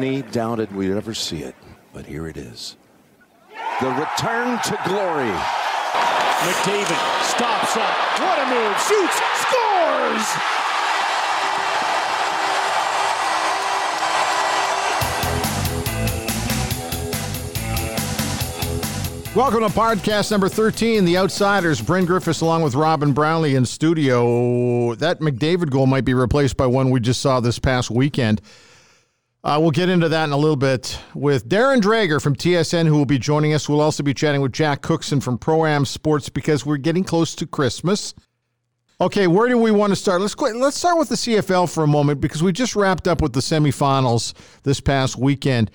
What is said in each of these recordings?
many doubted we'd ever see it, but here it is. The return to glory. McDavid stops up. What a move. Shoots. Scores! Welcome to podcast number 13, The Outsiders. Bryn Griffiths along with Robin Brownlee in studio. That McDavid goal might be replaced by one we just saw this past weekend. Uh, we'll get into that in a little bit with Darren Dreger from TSN, who will be joining us. We'll also be chatting with Jack Cookson from Pro Am Sports because we're getting close to Christmas. Okay, where do we want to start? Let's let's start with the CFL for a moment because we just wrapped up with the semifinals this past weekend.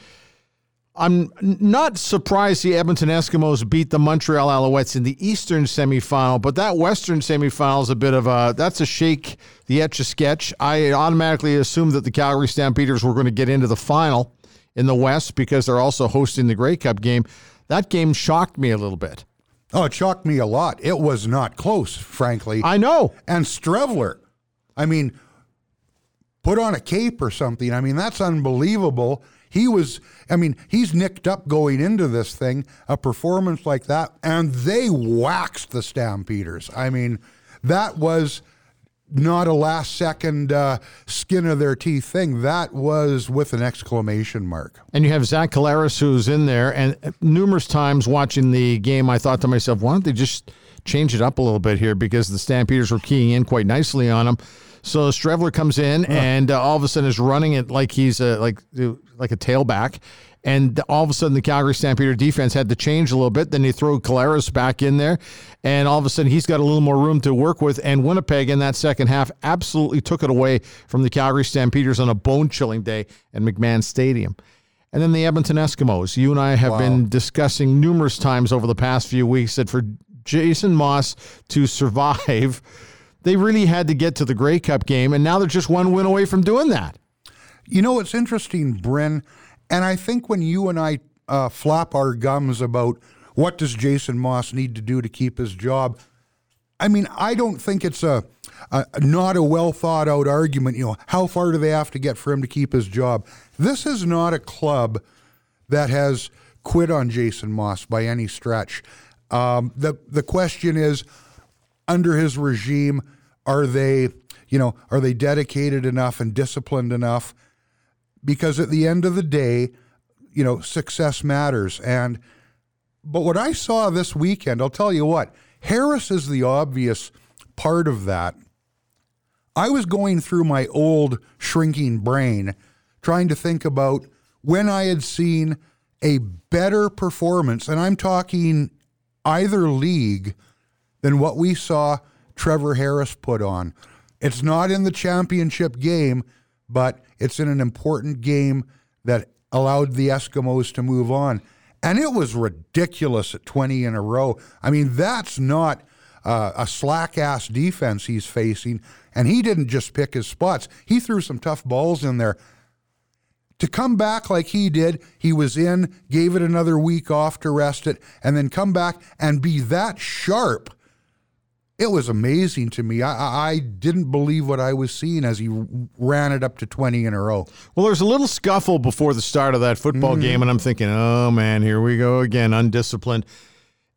I'm not surprised the Edmonton Eskimos beat the Montreal Alouettes in the Eastern semifinal, but that Western semifinal is a bit of a that's a shake the etch a sketch. I automatically assumed that the Calgary Stampeders were going to get into the final in the West because they're also hosting the Grey Cup game. That game shocked me a little bit. Oh, it shocked me a lot. It was not close, frankly. I know. And Streveler, I mean, put on a cape or something. I mean, that's unbelievable. He was, I mean, he's nicked up going into this thing, a performance like that, and they waxed the Stampeders. I mean, that was not a last second uh, skin of their teeth thing. That was with an exclamation mark. And you have Zach Collaros who's in there. And numerous times watching the game, I thought to myself, why don't they just change it up a little bit here because the Stampeders were keying in quite nicely on them. So Streveler comes in and uh, all of a sudden is running it like he's a, like like a tailback. And all of a sudden, the Calgary Stampeder defense had to change a little bit. Then they throw Collaros back in there, and all of a sudden, he's got a little more room to work with. And Winnipeg in that second half absolutely took it away from the Calgary Stampeders on a bone chilling day at McMahon Stadium. And then the Edmonton Eskimos. You and I have wow. been discussing numerous times over the past few weeks that for Jason Maas to survive, they really had to get to the Grey Cup game, and now they're just one win away from doing that. You know, it's interesting, Bryn, and I think when you and I uh, flap our gums about what does Jason Maas need to do to keep his job, I mean, I don't think it's a, a, not a well thought out argument. You know, how far do they have to get for him to keep his job? This is not a club that has quit on Jason Maas by any stretch. Um, the the question is, under his regime, are they, you know, are they dedicated enough and disciplined enough because at the end of the day, you know, success matters. And but what I saw this weekend, I'll tell you what, Harris is the obvious part of that. I was going through my old shrinking brain trying to think about when I had seen a better performance, and I'm talking either league, than what we saw Trevor Harris put on. It's not in the championship game, but it's in an important game that allowed the Eskimos to move on. And it was ridiculous at 20 in a row. I mean, that's not uh, a slack ass defense he's facing. And he didn't just pick his spots, he threw some tough balls in there. To come back like he did, he was in, gave it another week off to rest it, and then come back and be that sharp it was amazing to me. I, I didn't believe what I was seeing as he ran it up to 20 in a row. Well, there's a little scuffle before the start of that football mm-hmm. game, and I'm thinking, oh man, here we go again, undisciplined.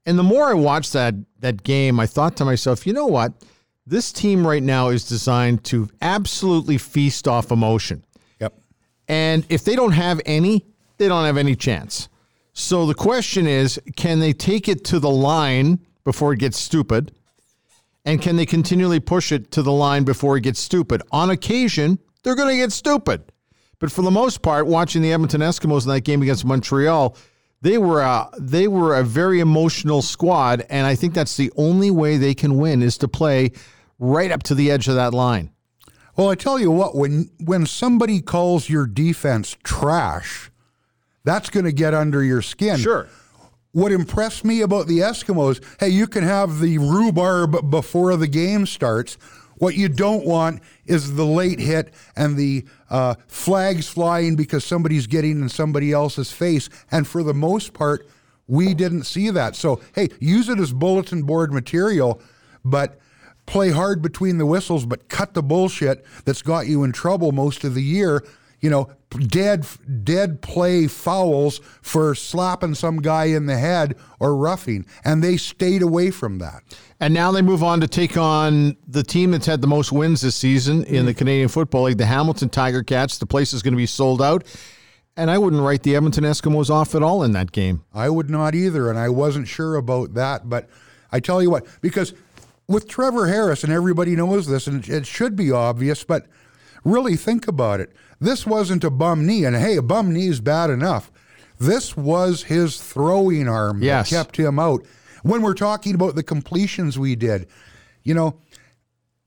And the more I watched that that game, I thought to myself, you know what? This team right now is designed to absolutely feast off emotion. Yep. And if they don't have any, they don't have any chance. So the question is, can they take it to the line before it gets stupid? And can they continually push it to the line before it gets stupid? On occasion, they're going to get stupid. But for the most part, watching the Edmonton Eskimos in that game against Montreal, they were a, they were a very emotional squad, and I think that's the only way they can win is to play right up to the edge of that line. Well, I tell you what, when when somebody calls your defense trash, that's going to get under your skin. Sure what impressed me about the Eskimos, hey, you can have the rhubarb before the game starts. What you don't want is the late hit and the uh, flags flying because somebody's getting in somebody else's face. And for the most part, we didn't see that. So, hey, use it as bulletin board material, but play hard between the whistles, but cut the bullshit that's got you in trouble most of the year you know, dead dead play fouls for slapping some guy in the head or roughing, and they stayed away from that. And now they move on to take on the team that's had the most wins this season in the mm. Canadian Football League, the Hamilton Tiger Cats. The place is going to be sold out. And I wouldn't write the Edmonton Eskimos off at all in that game. I would not either, and I wasn't sure about that. But I tell you what, because with Trevor Harris, and everybody knows this, and it should be obvious, but really think about it. This wasn't a bum knee, and hey, a bum knee is bad enough. This was his throwing arm Yes. that kept him out. When we're talking about the completions we did, you know,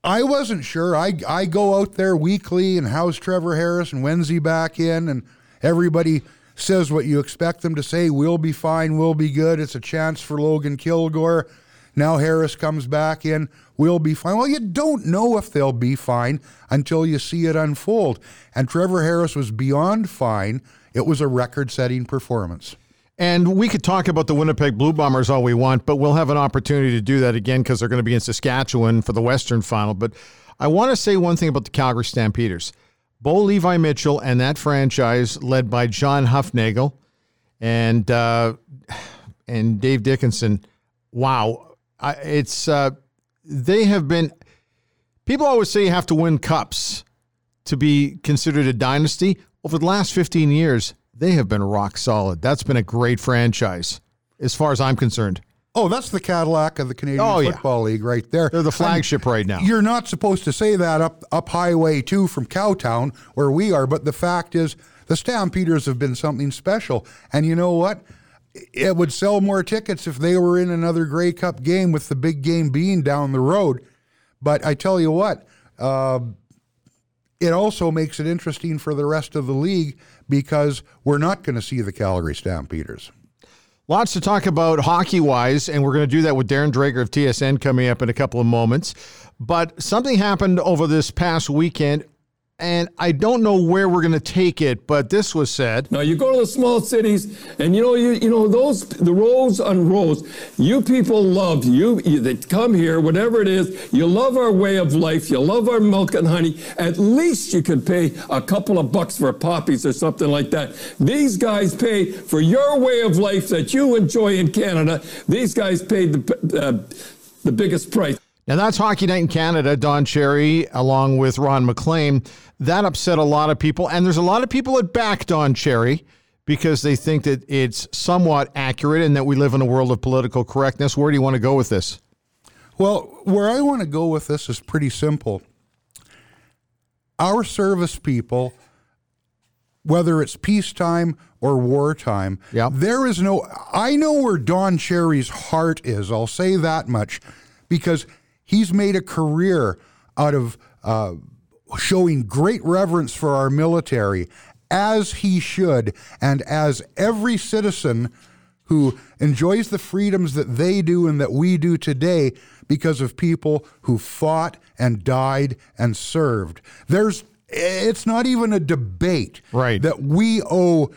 I wasn't sure. I I go out there weekly and how's Trevor Harris and when's he back in and everybody says what you expect them to say. We'll be fine. We'll be good. It's a chance for Logan Kilgore. Now Harris comes back in. We'll be fine. Well, you don't know if they'll be fine until you see it unfold. And Trevor Harris was beyond fine. It was a record-setting performance. And we could talk about the Winnipeg Blue Bombers all we want, but we'll have an opportunity to do that again because they're going to be in Saskatchewan for the Western final. But I want to say one thing about the Calgary Stampeders. Bo Levi Mitchell and that franchise, led by John Hufnagel and uh, and Dave Dickenson, wow, I, it's uh, they have been. People always say you have to win cups to be considered a dynasty. Over the last 15 years, they have been rock solid. That's been a great franchise, as far as I'm concerned. Oh, that's the Cadillac of the Canadian Oh, yeah. Football League right there. They're the flagship right now. You're not supposed to say that up up Highway 2 from Cowtown where we are, but the fact is the Stampeders have been something special. And you know what? It would sell more tickets if they were in another Grey Cup game with the big game being down the road. But I tell you what, uh, it also makes it interesting for the rest of the league because we're not going to see the Calgary Stampeders. Lots to talk about hockey wise, and we're going to do that with Darren Dreger of TSN coming up in a couple of moments. But something happened over this past weekend, and I don't know where we're going to take it, but this was said. Now you go to the small cities, and you know you you know those the rows on rows. You people love you, you that come here, whatever it is. You love our way of life. You love our milk and honey. At least you could pay a couple of bucks for poppies or something like that. These guys pay for your way of life that you enjoy in Canada. These guys paid the uh, the biggest price. Now that's Hockey Night in Canada, Don Cherry, along with Ron MacLean. That upset a lot of people, and there's a lot of people that back Don Cherry because they think that it's somewhat accurate and that we live in a world of political correctness. Where do you want to go with this? Well, where I want to go with this is pretty simple. Our service people, whether it's peacetime or wartime, Yep. there is no. I know where Don Cherry's heart is. I'll say that much, because he's made a career out of uh, showing great reverence for our military, as he should, and as every citizen who enjoys the freedoms that they do and that we do today because of people who fought and died and served. There's it's not even a debate Right. that we owe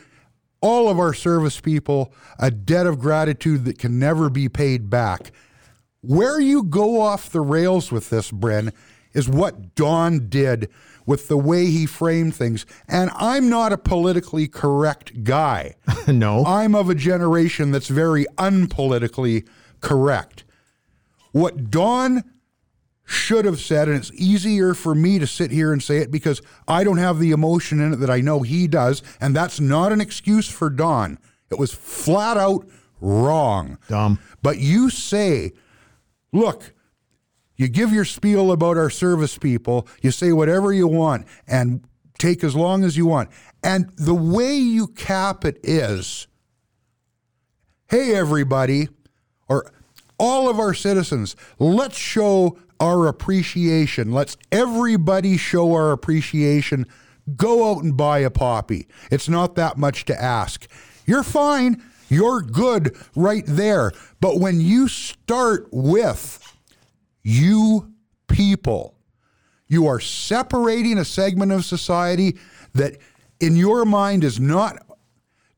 all of our service people a debt of gratitude that can never be paid back. Where you go off the rails with this, Bryn, is what Don did with the way he framed things. And I'm not a politically correct guy. no. I'm of a generation that's very unpolitically correct. What Don should have said, and it's easier for me to sit here and say it because I don't have the emotion in it that I know he does, and that's not an excuse for Don. It was flat out wrong. Dumb. But you say, look, you give your spiel about our service people, you say whatever you want, and take as long as you want. And the way you cap it is hey, everybody, or all of our citizens, let's show our appreciation. Let's everybody show our appreciation. Go out and buy a poppy. It's not that much to ask. You're fine. You're good right there. But when you start with you people, you are separating a segment of society that, in your mind, is not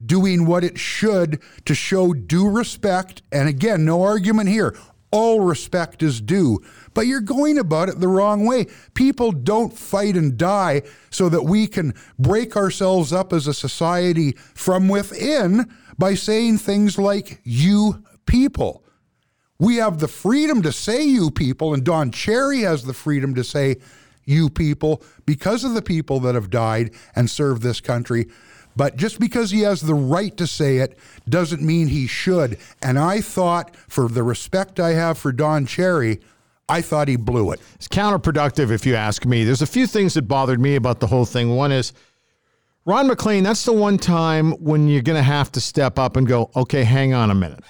doing what it should to show due respect. And again, no argument here. all respect is due. But you're going about it the wrong way. People don't fight and die so that we can break ourselves up as a society from within by saying things like, you people. We have the freedom to say you people, and Don Cherry has the freedom to say you people because of the people that have died and served this country. But just because he has the right to say it doesn't mean he should. And I thought, for the respect I have for Don Cherry, I thought he blew it. It's counterproductive, if you ask me. There's a few things that bothered me about the whole thing. One is Ron MacLean, that's the one time when you're going to have to step up and go, okay, hang on a minute.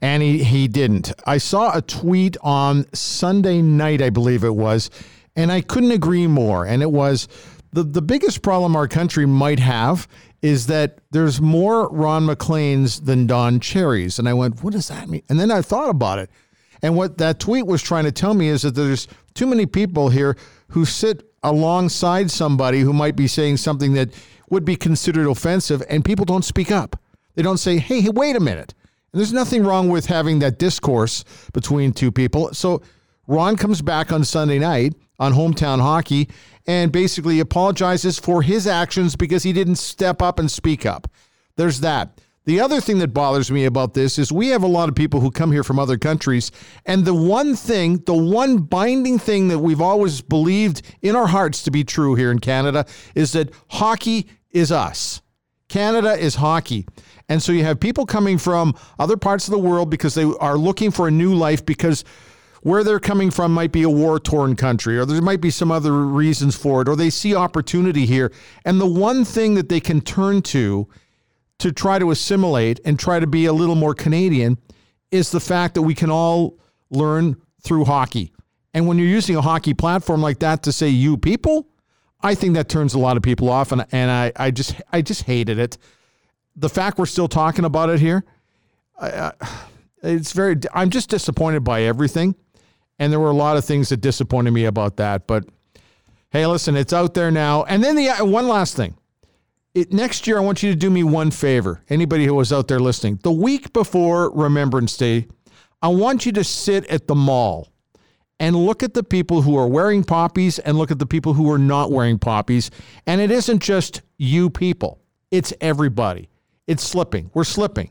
And he, he didn't. I saw a tweet on Sunday night, I believe it was, and I couldn't agree more. And it was the, the biggest problem our country might have is that there's more Ron MacLeans than Don Cherries. And I went, what does that mean? And then I thought about it. And what that tweet was trying to tell me is that there's too many people here who sit alongside somebody who might be saying something that would be considered offensive, and people don't speak up. They don't say, hey, hey wait a minute. And there's nothing wrong with having that discourse between two people. So Ron comes back on Sunday night on hometown hockey and basically apologizes for his actions because he didn't step up and speak up. There's that. The other thing that bothers me about this is we have a lot of people who come here from other countries, and the one thing, the one binding thing that we've always believed in our hearts to be true here in Canada is that hockey is us. Canada is hockey. And so you have people coming from other parts of the world because they are looking for a new life because where they're coming from might be a war torn country, or there might be some other reasons for it, or they see opportunity here. And the one thing that they can turn to to try to assimilate and try to be a little more Canadian is the fact that we can all learn through hockey. And when you're using a hockey platform like that to say you people, I think that turns a lot of people off and and I, I just I just hated it. The fact we're still talking about it here, I, it's very I'm just disappointed by everything. And there were a lot of things that disappointed me about that. But hey, listen, it's out there now. And then the uh, one last thing. It, next year, I want you to do me one favor. Anybody who was out there listening, the week before Remembrance Day, I want you to sit at the mall and look at the people who are wearing poppies and look at the people who are not wearing poppies. And it isn't just you people, it's everybody. It's slipping. We're slipping.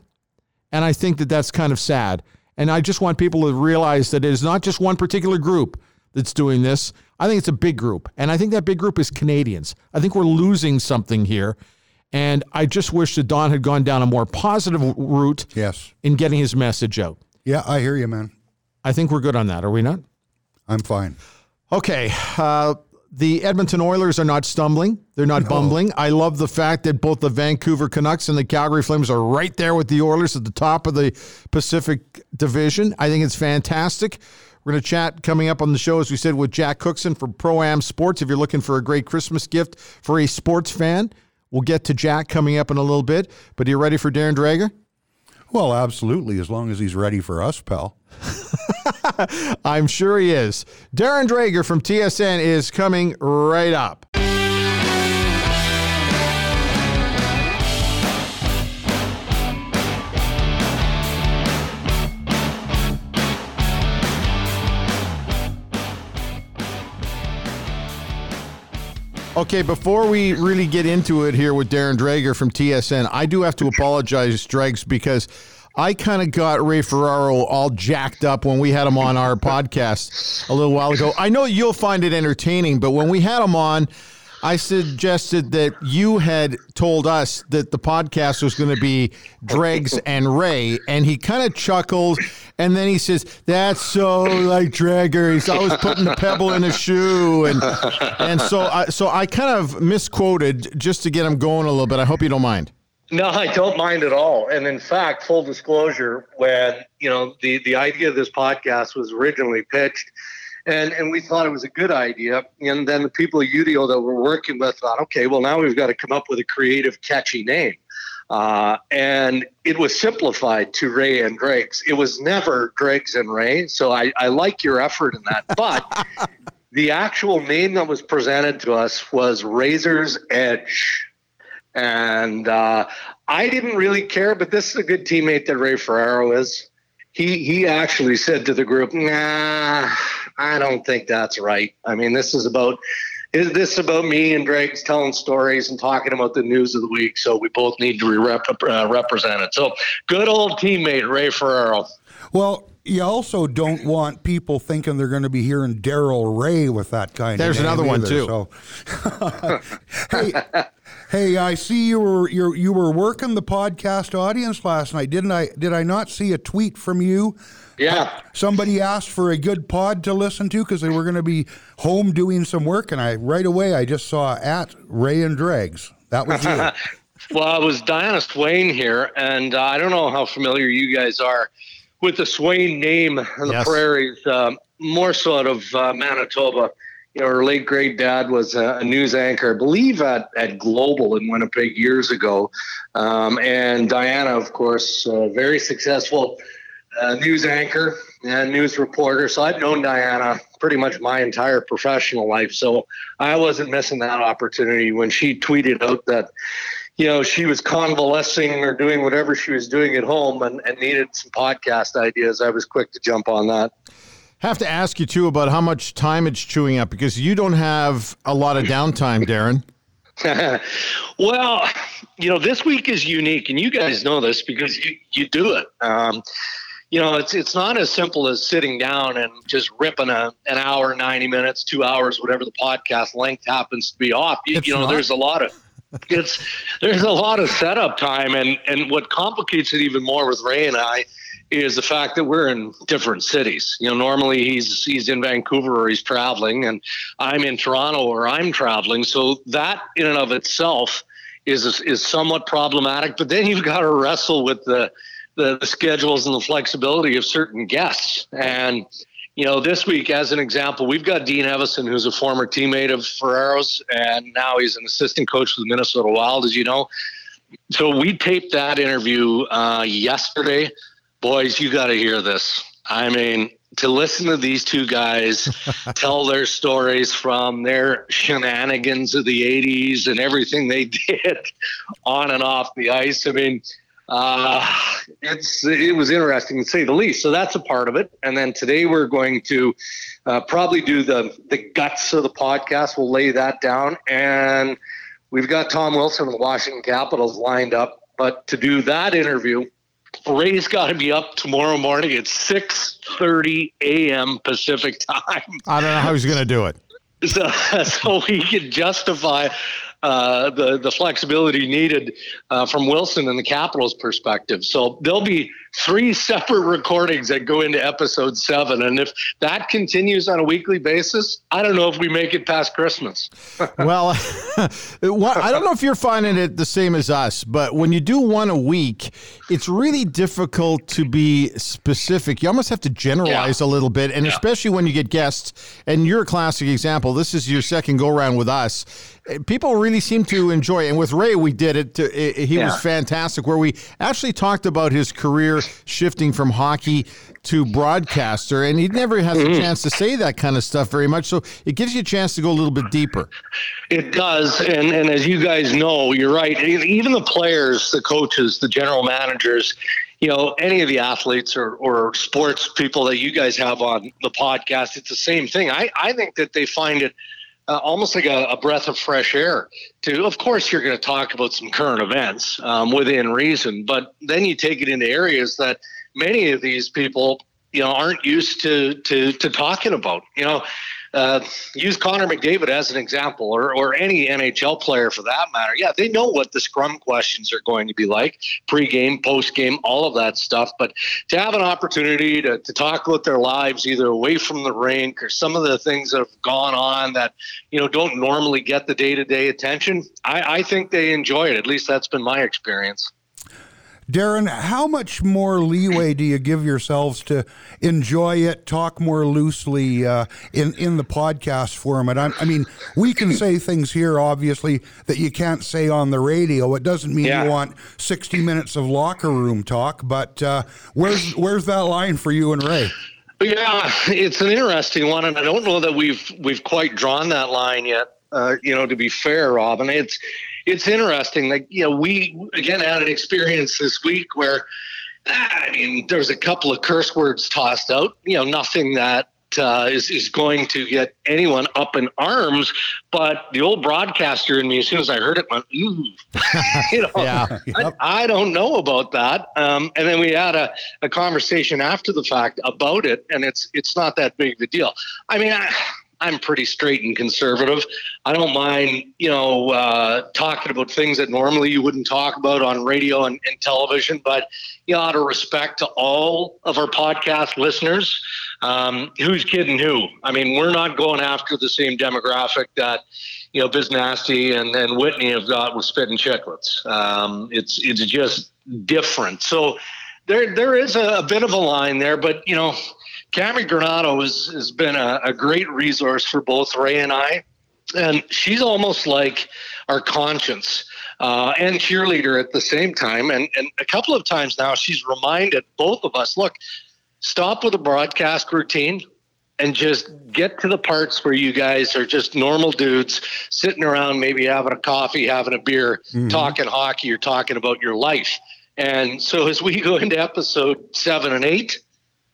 And I think that that's kind of sad. And I just want people to realize that it is not just one particular group that's doing this. I think it's a big group. And I think that big group is Canadians. I think we're losing something here. And I just wish that Don had gone down a more positive route yes. in getting his message out. Yeah, I hear you, man. I think we're good on that. Are we not? I'm fine. Okay. Uh, the Edmonton Oilers are not stumbling. They're not no. bumbling. I love the fact that both the Vancouver Canucks and the Calgary Flames are right there with the Oilers at the top of the Pacific Division. I think it's fantastic. We're going to chat coming up on the show, as we said, with Jack Cookson from Pro Am Sports. If you're looking for a great Christmas gift for a sports fan, we'll get to Jack coming up in a little bit. But are you ready for Darren Dreger? Well, absolutely, as long as he's ready for us, pal. I'm sure he is. Darren Dreger from TSN is coming right up. Okay, before we really get into it here with Darren Dreger from TSN, I do have to apologize, Dregs, because I kind of got Ray Ferraro all jacked up when we had him on our podcast a little while ago. I know you'll find it entertaining, but when we had him on, I suggested that you had told us that the podcast was going to be Dregs and Ray, and he kind of chuckled, and then he says, "That's so like Dreger. He's always putting the pebble in his shoe," and and so I, so I kind of misquoted just to get him going a little bit. I hope you don't mind. No, I don't mind at all. And in fact, full disclosure, when you know the the idea of this podcast was originally pitched, and and we thought it was a good idea, and then the people at UDO that we're working with thought, okay, well now we've got to come up with a creative, catchy name. Uh, and it was simplified to Ray and Dregs. It was never Dregs and Ray. So I, I like your effort in that. But the actual name that was presented to us was Razor's Edge. And uh, I didn't really care, but this is a good teammate that Ray Ferraro is. he he actually said to the group, "Nah, I don't think that's right. I mean, this is about is this about me and Dregs telling stories and talking about the news of the week. So we both need to be rep- uh, represented. So good old teammate Ray Ferraro. Well, you also don't want people thinking they're going to be hearing Daryl Ray with that kind There's of. There's another one too. So. hey, hey, I see you were you you were working the podcast audience last night, didn't I? Did I not see a tweet from you? Yeah. Somebody asked for a good pod to listen to because they were going to be home doing some work, and I right away I just saw at Ray and Dregs. That was you. well, it was Diana Swain here, and uh, I don't know how familiar you guys are with the Swain name in the yes. prairies, uh, more sort of uh, Manitoba. You know, her late great dad was a, a, news anchor, I believe, at, at Global in Winnipeg years ago. Um, and Diana, of course, uh, very successful uh, news anchor and news reporter. So I've known Diana pretty much my entire professional life. So I wasn't missing that opportunity when she tweeted out that you know, she was convalescing or doing whatever she was doing at home and, and needed some podcast ideas, I was quick to jump on that. Have to ask you too about how much time it's chewing up because you don't have a lot of downtime, Darren. well, you know, this week is unique, and you guys know this because you, you do it. Um, you know, it's it's not as simple as sitting down and just ripping a an hour, ninety minutes, two hours, whatever the podcast length happens to be off. You, you know, not. there's a lot of it's there's a lot of setup time, and and what complicates it even more with Ray and I is the fact that we're in different cities. You know, normally he's he's in Vancouver or he's traveling, and I'm in Toronto or I'm traveling. So that in and of itself is is somewhat problematic. But then you've got to wrestle with the the, the schedules and the flexibility of certain guests and you know, this week, as an example, we've got Dean Evason, who's a former teammate of Ferraro's, and now he's an assistant coach with the Minnesota Wild, as you know. So we taped that interview uh, yesterday. Boys, you got to hear this. I mean, to listen to these two guys tell their stories from their shenanigans of the 80s and everything they did on and off the ice. I mean, uh, it's it was interesting to say the least. So that's a part of it. And then today we're going to uh, probably do the the guts of the podcast. We'll lay that down, and we've got Tom Wilson of the Washington Capitals lined up. But to do that interview, Ray's got to be up tomorrow morning at six thirty a.m. Pacific time. I don't know how he's going to do it. So, so he can justify uh, the the flexibility needed uh, from Wilson and the Capitals' perspective. So there'll be three separate recordings that go into episode seven, and if that continues on a weekly basis, I don't know if we make it past Christmas. well, I don't know if you're finding it the same as us, but when you do one a week, it's really difficult to be specific. You almost have to generalize yeah. a little bit, and yeah. especially when you get guests. And you're a classic example. This is your second go round with us eh, people really seem to enjoy it. And with Ray, we did it. To, he yeah. was fantastic, where we actually talked about his career shifting from hockey to broadcaster, and he never has mm-hmm. a chance to say that kind of stuff very much. So it gives you a chance to go a little bit deeper. It does, and and as you guys know, you're right. Even the players, the coaches, the general managers you know, any of the athletes or, or sports people that you guys have on the podcast, it's the same thing. I, I think that they find it uh, almost like a, a, breath of fresh air to of course you're going to talk about some current events um, within reason but then you take it into areas that many of these people you know aren't used to to to talking about. You know uh, use Connor McDavid as an example, or, or any NHL player for that matter. Yeah, they know what the scrum questions are going to be like pre-game, post-game, all of that stuff. But to have an opportunity to, to talk about their lives, either away from the rink or some of the things that have gone on that you know don't normally get the day-to-day attention, I, I think they enjoy it. At least that's been my experience. Darren, how much more leeway do you give yourselves to enjoy it, talk more loosely uh, in in the podcast format? I, I, mean, we can say things here, obviously, that you can't say on the radio. It doesn't mean yeah. you want sixty minutes of locker room talk, but uh, where's where's that line for you and Ray? Yeah, it's an interesting one, and I don't know that we've we've quite drawn that line yet. Uh, you know, to be fair, Robin, it's it's interesting. Like, you know, we again had an experience this week where, I mean, there's a couple of curse words tossed out. You know, nothing that uh, is is going to get anyone up in arms. But the old broadcaster in me, as soon as I heard it, went, "Ooh," you know. Yeah. I, I don't know about that. Um, and then we had a, a conversation after the fact about it, and it's it's not that big of a deal. I mean. I, I'm pretty straight and conservative. I don't mind, you know, uh, talking about things that normally you wouldn't talk about on radio and, and television. But, you know, out of respect to all of our podcast listeners, um, who's kidding who? I mean, we're not going after the same demographic that, you know, Biz Nasty and, and Whitney have got with Spit and Chicklets. Um, it's it's just different. So there there is a, a bit of a line there, but you know Cammi Granato has, has been a, a great resource for both Ray and I. And she's almost like our conscience uh, and cheerleader at the same time. And, and a couple of times now, she's reminded both of us look, stop with the broadcast routine and just get to the parts where you guys are just normal dudes sitting around, maybe having a coffee, having a beer, mm-hmm. talking hockey, or talking about your life. And so as we go into episode seven and eight,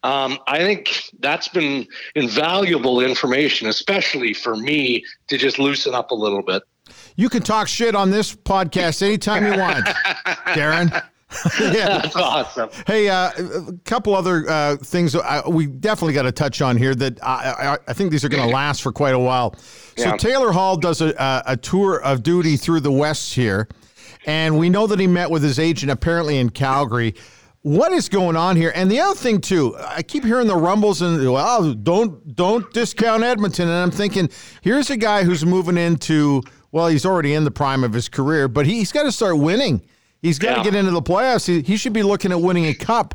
um, I think that's been invaluable information, especially for me to just loosen up a little bit. You can talk shit on this podcast anytime you want, Darren. yeah, that's awesome. Hey, uh, a couple other uh, things uh, we definitely got to touch on here that I, I, I think these are going to last for quite a while. So yeah. Taylor Hall does a, a tour of duty through the West here, and we know that he met with his agent apparently in Calgary what is going on here? And the other thing too, I keep hearing the rumbles and well, don't don't discount Edmonton. And I'm thinking, here's a guy who's moving into well, he's already in the prime of his career, but he's got to start winning. He's got to yeah. get into the playoffs. He, he should be looking at winning a cup.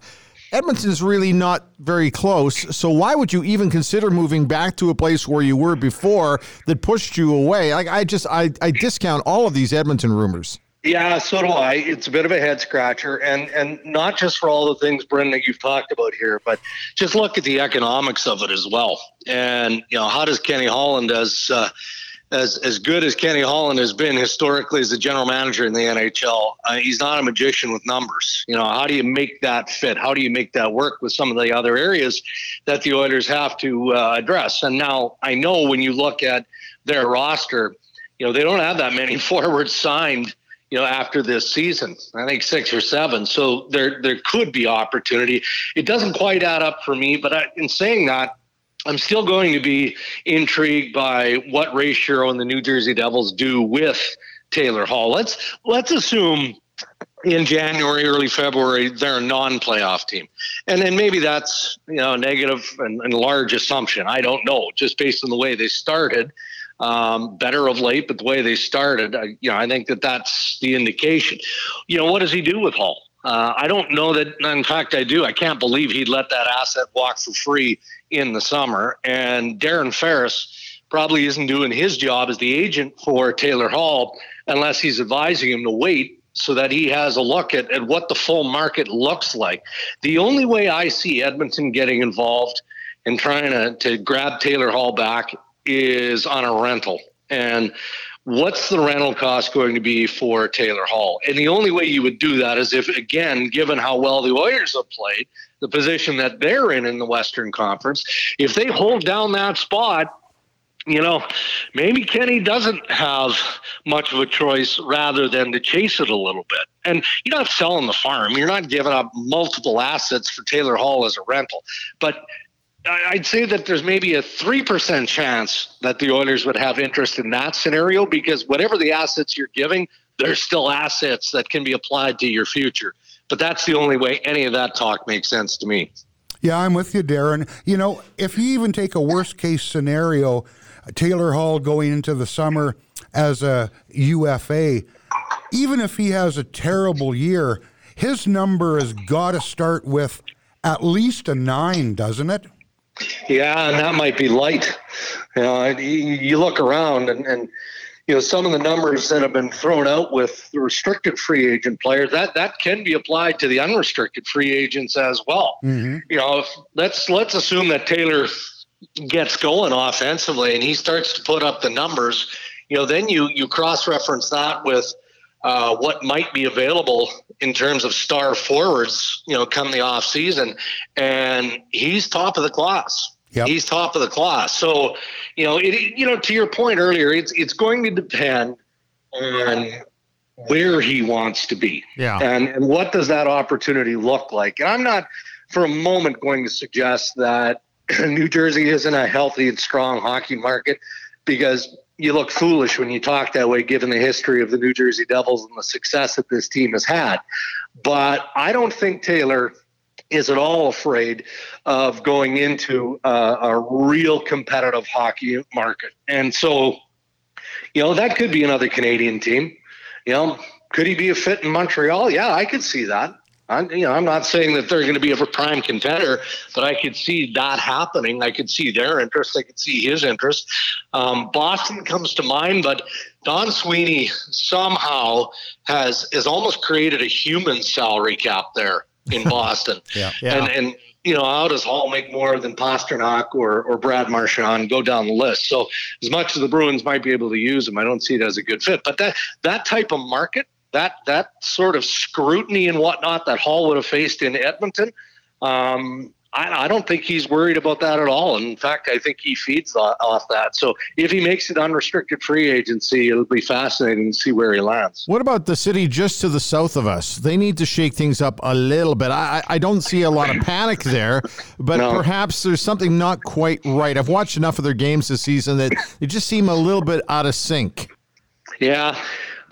Edmonton's really not very close. So why would you even consider moving back to a place where you were before that pushed you away? Like I just I, I discount all of these Edmonton rumors. Yeah, so do I. It's a bit of a head scratcher, and and not just for all the things, Brendan, you've talked about here, but just look at the economics of it as well. And you know, how does Kenny Holland as uh, as as good as Kenny Holland has been historically as a general manager in the NHL, uh, he's not a magician with numbers. You know, how do you make that fit? How do you make that work with some of the other areas that the Oilers have to uh, address? And now I know when you look at their roster, you know, they don't have that many forwards signed you know, after this season. I think six or seven. So there there could be opportunity. It doesn't quite add up for me, but I, in saying that, I'm still going to be intrigued by what Ray Shero and the New Jersey Devils do with Taylor Hall. Let's let's assume in January, early February, they're a non-playoff team, and then maybe that's you know a negative and, and large assumption. I don't know, just based on the way they started um, better of late, but the way they started, I, you know, I think that that's the indication. You know, what does he do with Hall? Uh, I don't know that. In fact, I do. I can't believe he'd let that asset walk for free in the summer. And Darren Ferris probably isn't doing his job as the agent for Taylor Hall unless he's advising him to wait so that he has a look at, at what the full market looks like. The only way I see Edmonton getting involved and trying to, to grab Taylor Hall back is on a rental. And what's the rental cost going to be for Taylor Hall? And the only way you would do that is if, again, given how well the Oilers have played, the position that they're in in the Western Conference, if they hold down that spot, you know, maybe Kenny doesn't have much of a choice rather than to chase it a little bit. And you're not selling the farm. You're not giving up multiple assets for Taylor Hall as a rental. But I'd say that there's maybe a 3% chance that the Oilers would have interest in that scenario because whatever the assets you're giving, there's still assets that can be applied to your future. But that's the only way any of that talk makes sense to me. Yeah, I'm with you, Darren. You know, if you even take a worst case scenario, Taylor Hall going into the summer as a UFA, even if he has a terrible year, his number has got to start with at least a nine, doesn't it? Yeah, and that might be light. You know, you look around and, and you know some of the numbers that have been thrown out with the restricted free agent players that that can be applied to the unrestricted free agents as well. Mm-hmm. You know, if, let's let's assume that Taylor gets going offensively and he starts to put up the numbers. You know, then you you cross reference that with uh, what might be available in terms of star forwards, you know, come the off season, and he's top of the class. Yep. He's top of the class. So, you know, it, you know, to your point earlier, it's it's going to depend on where he wants to be. Yeah. And and what does that opportunity look like? And I'm not for a moment going to suggest that New Jersey isn't a healthy and strong hockey market because you look foolish when you talk that way given the history of the New Jersey Devils and the success that this team has had. But I don't think Taylor is at all afraid of going into uh, a real competitive hockey market. And so, you know, that could be another Canadian team. You know, could he be a fit in Montreal? Yeah, I could see that. I'm, you know, I'm not saying that they're going to be a prime contender, but I could see that happening. I could see their interest. I could see his interest. Um, Boston comes to mind, but Don Sweeney somehow has has almost created a human salary cap there in Boston. yeah, yeah. And and you know, how does Hall make more than Pastrnak or or Brad Marchand? Go down the list. So as much as the Bruins might be able to use him, I don't see it as a good fit. But that that type of market, that that sort of scrutiny and whatnot that Hall would have faced in Edmonton. Um, I, I, don't think he's worried about that at all. In fact, I think he feeds off that. So if he makes it unrestricted free agency, it'll be fascinating to see where he lands. What about the city just to the south of us? They need to shake things up a little bit. I, I don't see a lot of panic there, but no. perhaps there's something not quite right. I've watched enough of their games this season that they just seem a little bit out of sync. Yeah.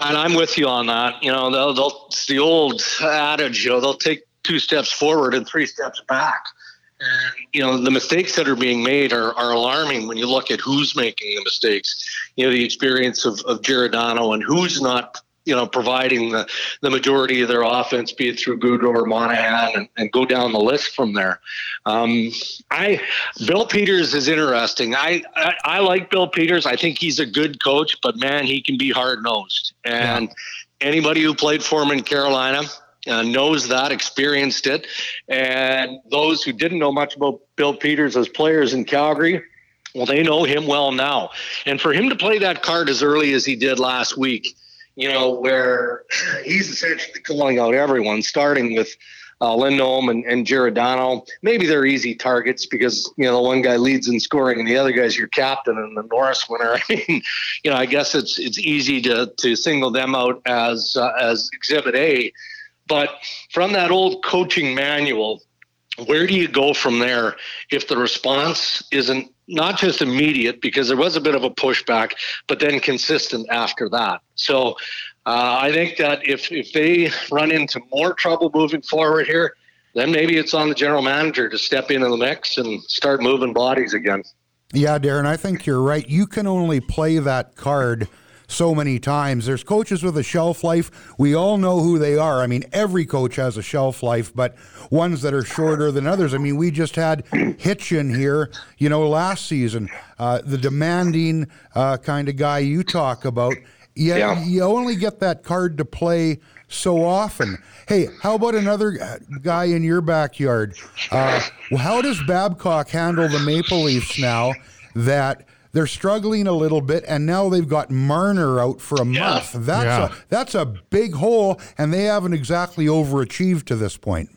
And I'm with you on that. You know, they'll, they'll, it's the old adage, you know, they'll take two steps forward and three steps back. And, you know, the mistakes that are being made are, are alarming when you look at who's making the mistakes. You know, the experience of, of Giordano and who's not, you know, providing the, the majority of their offense, be it through Gaudreau or Monahan, and, and go down the list from there. Um, I Bill Peters is interesting. I, I, I like Bill Peters. I think he's a good coach, but man, he can be hard nosed. And yeah. anybody who played for him in Carolina, uh, knows that, experienced it. And those who didn't know much about Bill Peters as players in Calgary, well, they know him well now. And for him to play that card as early as he did last week, you know, where he's essentially calling out everyone, starting with uh, Lindholm and, and Giordano. Maybe they're easy targets because you know the one guy leads in scoring and the other guy's your captain and the Norris winner. I mean, you know, I guess it's it's easy to to single them out as uh, as Exhibit A. But from that old coaching manual, where do you go from there if the response isn't not just immediate because there was a bit of a pushback, but then consistent after that? So uh, I think that if if they run into more trouble moving forward here, then maybe it's on the general manager to step into the mix and start moving bodies again. Yeah, Darren, I think you're right. You can only play that card so many times. There's coaches with a shelf life. We all know who they are. I mean, every coach has a shelf life, but ones that are shorter than others. I mean, we just had Hitchin here, you know, last season, uh, the demanding uh, kind of guy you talk about. Yeah, yeah, you only get that card to play so often. Hey, how about another guy in your backyard? Uh, how does Babcock handle the Maple Leafs now that they're struggling a little bit, and now they've got Marner out for a yeah. month. That's yeah. a that's a big hole, and they haven't exactly overachieved to this point.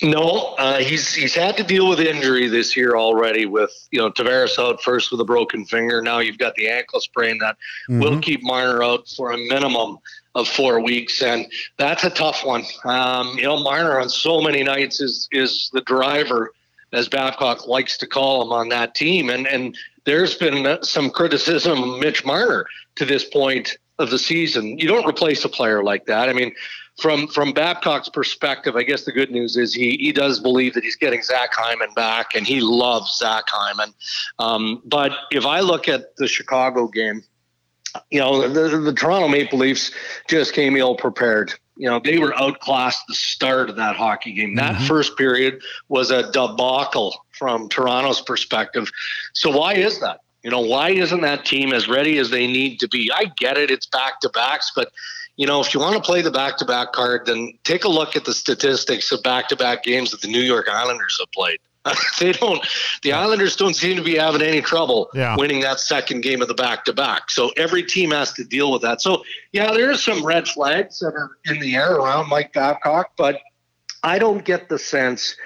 No, uh, he's he's had to deal with injury this year already. With you know Tavares out first with a broken finger. Now you've got the ankle sprain that mm-hmm. will keep Marner out for a minimum of four weeks, and that's a tough one. Um, you know, Marner on so many nights is is the driver, as Babcock likes to call him on that team, and and there's been some criticism of Mitch Marner to this point of the season. You don't replace a player like that. I mean, from from Babcock's perspective, I guess the good news is he he does believe that he's getting Zach Hyman back, and he loves Zach Hyman. Um, but if I look at the Chicago game, you know, the, the Toronto Maple Leafs just came ill prepared. You know, they were outclassed the start of that hockey game. That mm-hmm. first period was a debacle from Toronto's perspective. So why is that? You know, why isn't that team as ready as they need to be? I get it, it's back to backs, but you know, if you want to play the back to back card, then take a look at the statistics of back to back games that the New York Islanders have played. they don't. The Islanders don't seem to be having any trouble Yeah. winning that second game of the back to back. So every team has to deal with that. So yeah, there are some red flags that are in the air around Mike Babcock, but I don't get the sense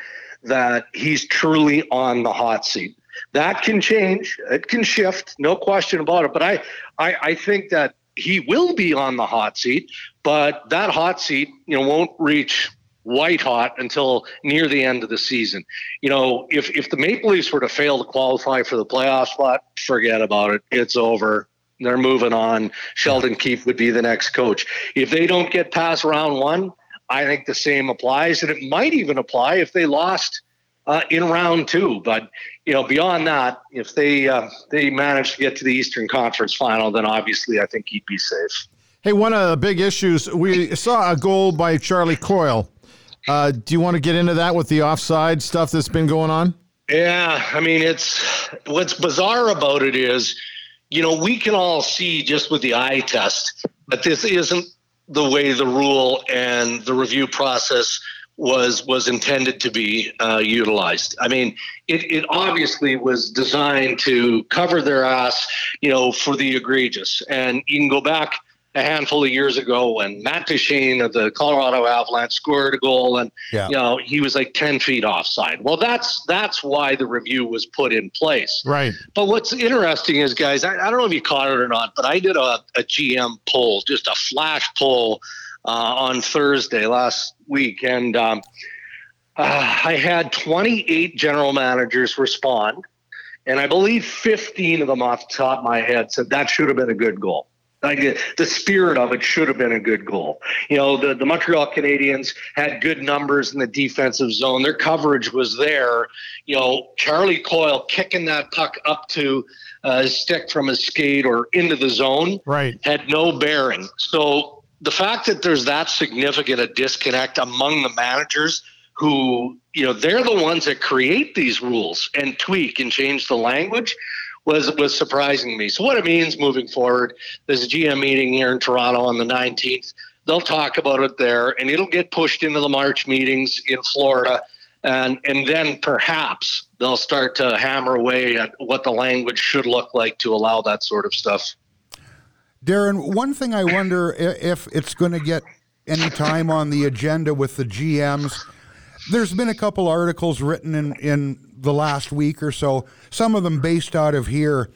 that he's truly on the hot seat. That can change. It can shift. No question about it. But I, I, I think that he will be on the hot seat, but that hot seat, you know, won't reach white hot until near the end of the season. You know, if if the Maple Leafs were to fail to qualify for the playoff spot, forget about it. It's over. They're moving on. Sheldon Keefe would be the next coach. If they don't get past round one, I think the same applies, and it might even apply if they lost uh, in round two. But you know, beyond that, if they uh, they manage to get to the Eastern Conference Final, then obviously I think he'd be safe. Hey, one of the big issues we saw a goal by Charlie Coyle. Uh, do you want to get into that with the offside stuff that's been going on? Yeah, I mean, it's what's bizarre about it is, you know, we can all see just with the eye test that this isn't the way the rule and the review process was was intended to be uh, utilized. I mean, it, it obviously was designed to cover their ass, you know, for the egregious. And you can go back a handful of years ago when Matt Duchene of the Colorado Avalanche scored a goal and Yeah. you know he was like 10 feet offside. Well that's that's why the review was put in place. Right. But what's interesting is guys, I, I don't know if you caught it or not, but I did a, a GM poll, just a flash poll uh, on Thursday last week and um, uh, I had 28 general managers respond and I believe 15 of them off the top of my head said that should have been a good goal. Like the spirit of it should have been a good goal. You know, the, the Montreal Canadiens had good numbers in the defensive zone. Their coverage was there. You know, Charlie Coyle kicking that puck up to uh, his stick from his skate or into the zone Right. had no bearing. So the fact that there's that significant a disconnect among the managers who, you know, they're the ones that create these rules and tweak and change the language was was surprising me. So what it means moving forward, there's a GM meeting here in Toronto on the 19th. They'll talk about it there and it'll get pushed into the March meetings in Florida. And and then perhaps they'll start to hammer away at what the language should look like to allow that sort of stuff. Darren, one thing I wonder if it's going to get any time on the agenda with the GMs. There's been a couple articles written in, in the last week or so, some of them based out of here.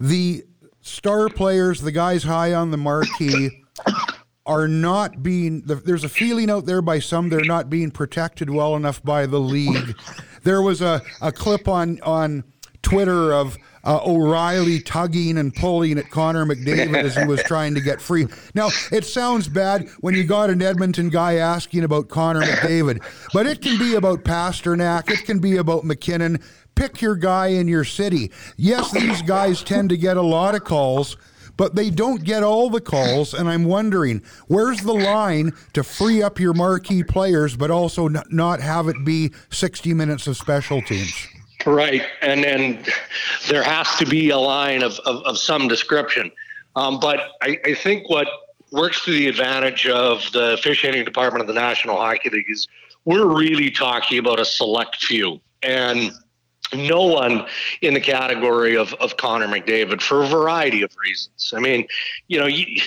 The star players, the guys high on the marquee, are not being, there's a feeling out there by some they're not being protected well enough by the league. There was a, a clip on, on Twitter of uh, O'Reilly tugging and pulling at Connor McDavid as he was trying to get free. Now, it sounds bad when you got an Edmonton guy asking about Connor McDavid, but it can be about Pastrnak, it can be about MacKinnon. Pick your guy in your city. Yes, these guys tend to get a lot of calls, but they don't get all the calls. And I'm wondering, where's the line to free up your marquee players, but also not have it be 60 minutes of special teams? Right, and and there has to be a line of of, of some description. Um, but I, I think what works to the advantage of the officiating department of the National Hockey League is we're really talking about a select few, and no one in the category of of Connor McDavid for a variety of reasons. I mean, you know, you,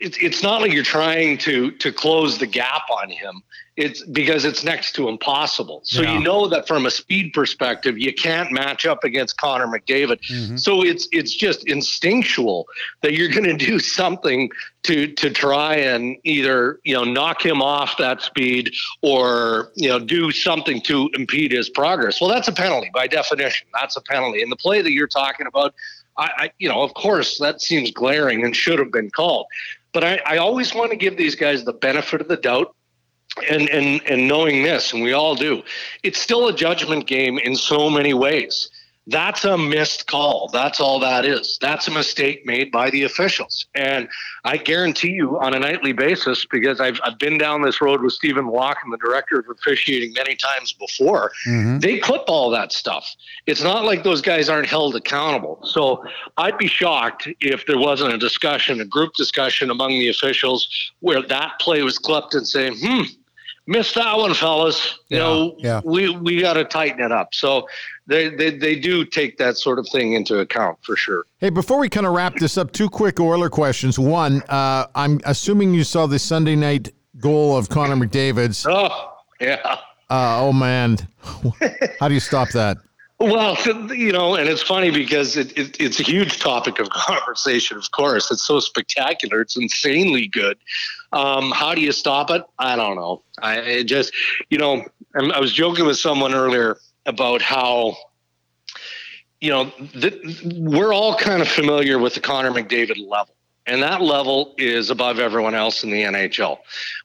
it's it's not like you're trying to to close the gap on him. It's because it's next to impossible. So Yeah. you know that from a speed perspective, you can't match up against Connor McDavid. Mm-hmm. So it's it's just instinctual that you're going to do something to to try and either you know knock him off that speed or you know do something to impede his progress. Well, that's a penalty by definition. That's a penalty. And the play that you're talking about, I, I you know of course that seems glaring and should have been called. But I, I always want to give these guys the benefit of the doubt and and and knowing this and we all do it's still a judgment game in so many ways. That's a missed call. That's all that is. That's a mistake made by the officials. And i guarantee you on a nightly basis because i've, I've been down this road with stephen Walkom, the director of officiating many times before they clip all that stuff. It's not like those guys aren't held accountable. So i'd be shocked if there wasn't a discussion a group discussion among the officials where that play was clipped and saying hmm missed that one, fellas. You Yeah, know, yeah. we we got to tighten it up. So they, they they do take that sort of thing into account for sure. Hey, before we kind of wrap this up, two quick Oiler questions. One, uh, I'm assuming you saw the Sunday night goal of Connor McDavid's. Oh yeah. Uh, oh man, how do you stop that? Well, you know, and it's funny because it, it, it's a huge topic of conversation. Of course, it's so spectacular. It's insanely good. Um, how do you stop it? I don't know. I just, you know, I'm- I was joking with someone earlier about how, you know, th- we're all kind of familiar with the Connor McDavid level. And that level is above everyone else in the NHL.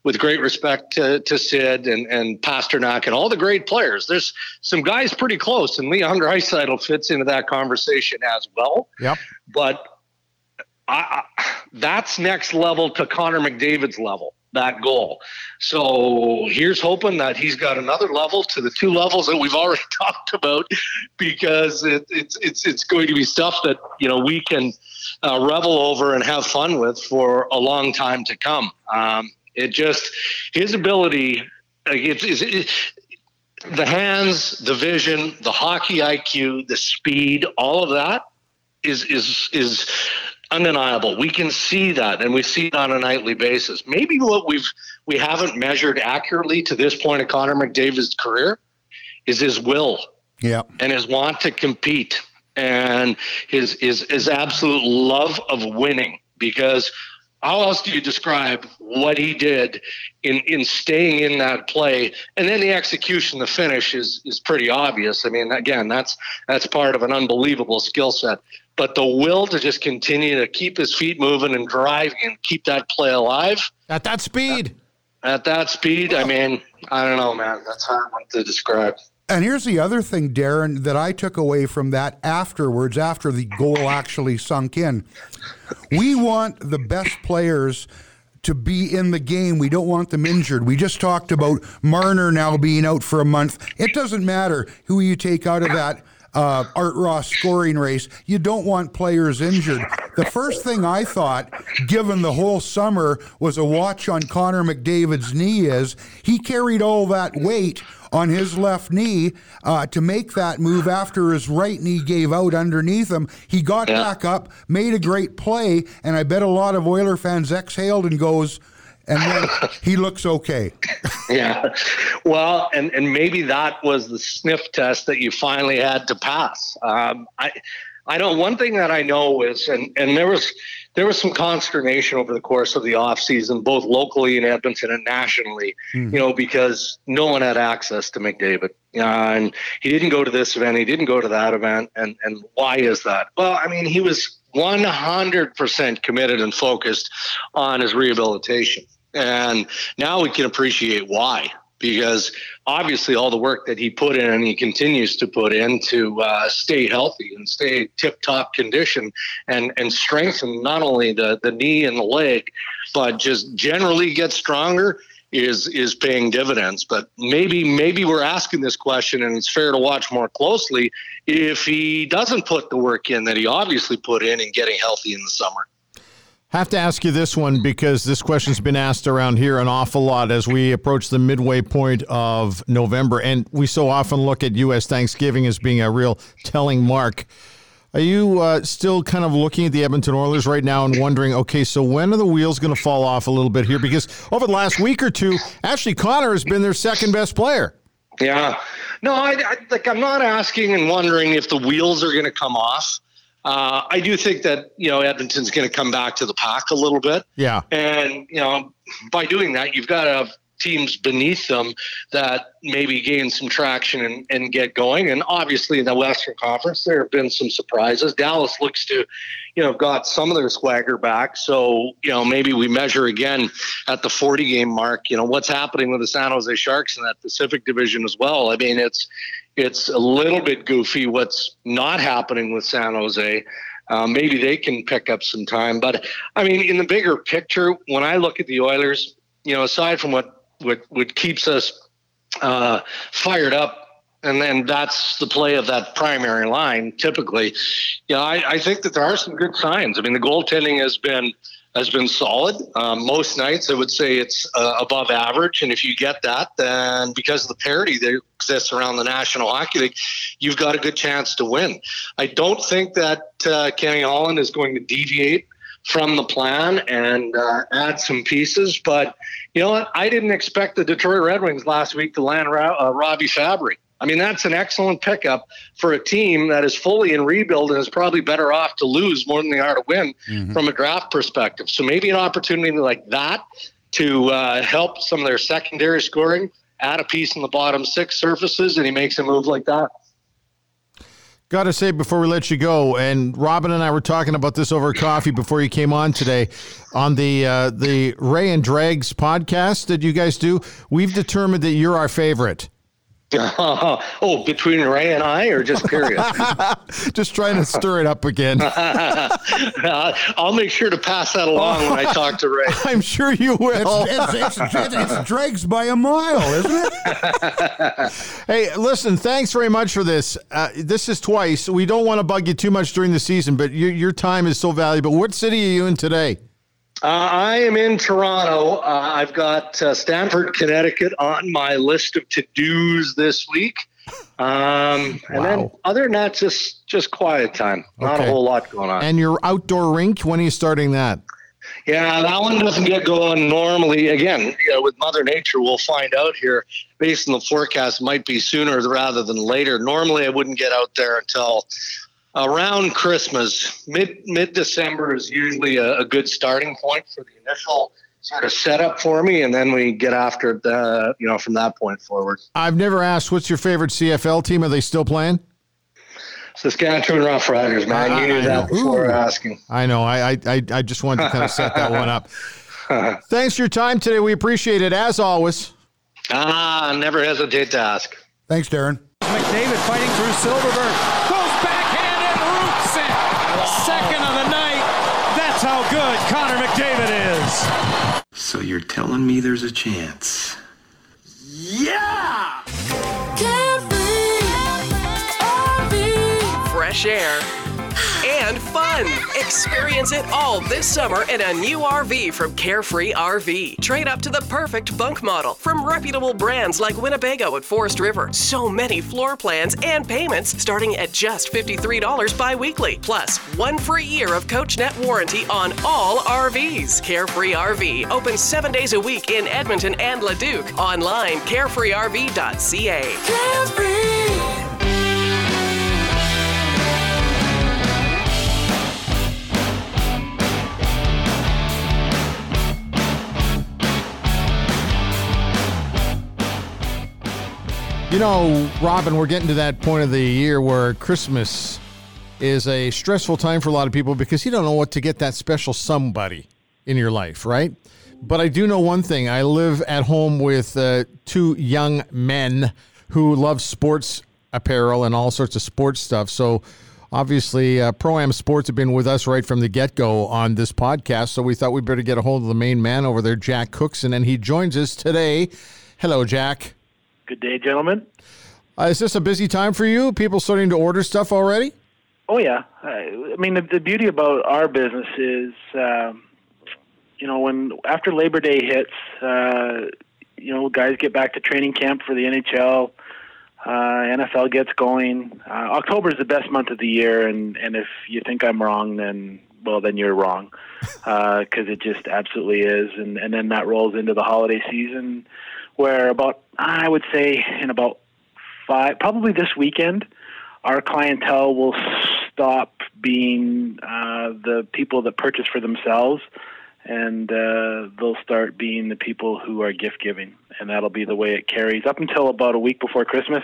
With great respect to, to Sid and, and Pastrnak and all the great players, there's some guys pretty close, and Leon Draisaitl fits into that conversation as well. Yep. But I, I, that's next level to Connor McDavid's level, that goal. So here's hoping that he's got another level to the two levels that we've already talked about, because it, it's it's it's going to be stuff that you know we can uh, revel over and have fun with for a long time to come. Um, it just his ability, like it's, it's it, the hands, the vision, the hockey IQ, the speed, all of that is is is undeniable. We can see that, and we see it on a nightly basis. Maybe what we've we haven't measured accurately to this point of Connor McDavid's career is his will Yeah. and his want to compete and his his his absolute love of winning because how else do you describe what he did in in staying in that play and then the execution the finish is is pretty obvious i mean again that's that's part of an unbelievable skill set but the will to just continue to keep his feet moving and drive and keep that play alive At that speed. at that speed i mean i don't know man that's hard one to describe And here's the other thing, Darren, that I took away from that afterwards, after the goal actually sunk in. We want the best players to be in the game. We don't want them injured. We just talked about Marner now being out for a month. It doesn't matter who you take out of that uh, Art Ross scoring race. You don't want players injured. The first thing I thought, given the whole summer, was a watch on Connor McDavid's knee is he carried all that weight on his left knee uh, to make that move after his right knee gave out underneath him. He got Yeah. back up, made a great play, and I bet a lot of Oiler fans exhaled and goes, and then he looks okay. Yeah. Well, and, and maybe that was the sniff test that you finally had to pass. Um, I, I know one thing that I know is, and, and there was, there was some consternation over the course of the offseason, both locally in Edmonton and nationally, you know, because no one had access to McDavid. Uh, and he didn't go to this event. He didn't go to that event. And, and why is that? Well, I mean, he was 100% committed and focused on his rehabilitation. And now we can appreciate why, because obviously all the work that he put in and he continues to put in to uh, stay healthy and stay tip top condition and, and strengthen not only the, the knee and the leg, but just generally get stronger is is paying dividends. But maybe maybe we're asking this question and it's fair to watch more closely if he doesn't put the work in that he obviously put in in getting healthy in the summer. Have to ask you this one because this question's been asked around here an awful lot as we approach the midway point of November, and we so often look at U.S. Thanksgiving as being a real telling mark. Are you uh, still kind of looking at the Edmonton Oilers right now and wondering, okay, so when are the wheels going to fall off a little bit here? Because over the last week or two, Ashley Connor has been their second best player. Yeah. No, I, I like I'm not asking and wondering if the wheels are going to come off. Uh, I do think that you know Edmonton's going to come back to the pack a little bit, Yeah. and you know by doing that, you've got to have teams beneath them that maybe gain some traction and, and get going. And obviously in the Western Conference, there have been some surprises. Dallas looks to, you know, got some of their swagger back. So, you know, maybe we measure again at the 40 game mark, you know, what's happening with the San Jose Sharks in that Pacific division as well. I mean, it's, it's a little bit goofy what's not happening with San Jose. Uh, maybe they can pick up some time. But I mean, in the bigger picture, when I look at the Oilers, you know, aside from what what what keeps us uh, fired up, and then that's the play of that primary line. Typically, you know, I, I think that there are some good signs. I mean, the goaltending has been has been solid. Um, most nights, I would say it's uh, above average. And if you get that, then because of the parity that exists around the National Hockey League, you've got a good chance to win. I don't think that uh, Kenny Holland is going to deviate from the plan and uh, add some pieces. But you know what? I didn't expect the Detroit Red Wings last week to land uh, Robby Fabbri. I mean, that's an excellent pickup for a team that is fully in rebuild and is probably better off to lose more than they are to win mm-hmm. from a draft perspective. So maybe an opportunity like that to uh, help some of their secondary scoring, add a piece in the bottom six surfaces, and he makes a move like that. Got to say before we let you go, and Robin and I were talking about this over coffee before you came on today on the uh, the Ray and Dregs podcast that you guys do. We've determined that you're our favorite. oh, between Ray and I, or just period? just trying to stir it up again. I'll make sure to pass that along when I talk to Ray. I'm sure you will. It's, it's, it's, it's dregs by a mile, isn't it? hey, listen, thanks very much for this. Uh, this is twice. We don't want to bug you too much during the season, but your, your time is so valuable. What city are you in today? Uh, I am in Toronto. Uh, I've got uh, Stamford, Connecticut on my list of to dos this week. Um, and wow. then other than that, just just quiet time. Not okay. a whole lot going on. And your outdoor rink, when are you starting that? Yeah, that one doesn't get going normally. Again, you know, with Mother Nature, we'll find out here based on the forecast. Might be sooner rather than later. Normally, I wouldn't get out there until around Christmas, mid mid December is usually a, a, good starting point for the initial sort of setup for me, and then we get after the you know from that point forward. I've never asked what's your favorite CFL team. Are they still playing? Saskatchewan Roughriders, man. I, you knew I that before Ooh. asking. I know. I, I I just wanted to kind of set that one up. Thanks for your time today. We appreciate it as always. Ah, never hesitate to ask. Thanks, Darren. McDavid fighting through Silfverberg. So you're telling me there's a chance? Yeah! Fresh air and fun. Experience it all this summer in a new RV from Carefree RV. Trade up to the perfect bunk model from reputable brands like Winnebago and Forest River. So many floor plans and payments starting at just $53 bi weekly. Plus, one free year of CoachNet warranty on all RVs. Carefree RV open seven days a week in Edmonton and Leduc. Online, carefreerv.ca. Carefree. You know, Robin, we're getting to that point of the year where Christmas is a stressful time for a lot of people because you don't know what to get that special somebody in your life, right? But I do know one thing. I live at home with uh, two young men who love sports apparel and all sorts of sports stuff. So obviously, uh, Pro Am Sports have been with us right from the get go on this podcast. So we thought we'd better get a hold of the main man over there, Jack Cookson, and he joins us today. Hello, Jack. Good day, gentlemen. Uh, is this a busy time for you? People starting to order stuff already? Oh yeah. I, I mean, the, the, beauty about our business is, um, you know, when after Labor Day hits, uh, you know, guys get back to training camp for the NHL. Uh, NFL gets going. Uh, October is the best month of the year, and and if you think I'm wrong, then well, then you're wrong, because uh, it just absolutely is. And and then that rolls into the holiday season where about I would say in about five, probably this weekend, our clientele will stop being uh, the people that purchase for themselves, and uh, they'll start being the people who are gift giving, and that'll be the way it carries up until about a week before Christmas.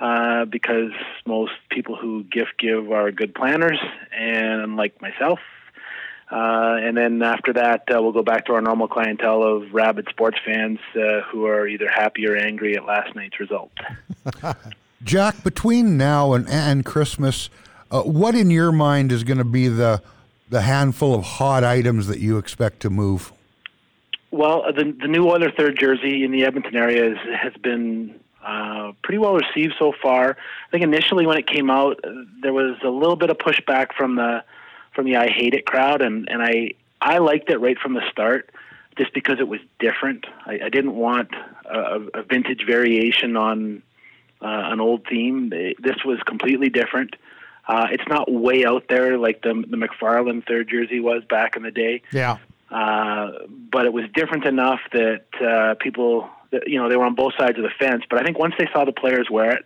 Uh, because most people who gift give are good planners, and like myself, uh, and then after that, uh, we'll go back to our normal clientele of rabid sports fans uh, who are either happy or angry at last night's result. Jack, between now and, and Christmas, uh, what in your mind is going to be the the handful of hot items that you expect to move? Well, uh, the the new Oiler third jersey in the Edmonton area is, has been uh, pretty well received so far. I think initially when it came out, there was a little bit of pushback from the from the I hate it crowd, and and I I liked it right from the start, just because it was different. I, I didn't want a, a vintage variation on uh, an old theme. This was completely different. Uh, it's not way out there like the the McFarlane third jersey was back in the day. Yeah. Uh, but it was different enough that uh, people, that, you know, they were on both sides of the fence. But I think once they saw the players wear it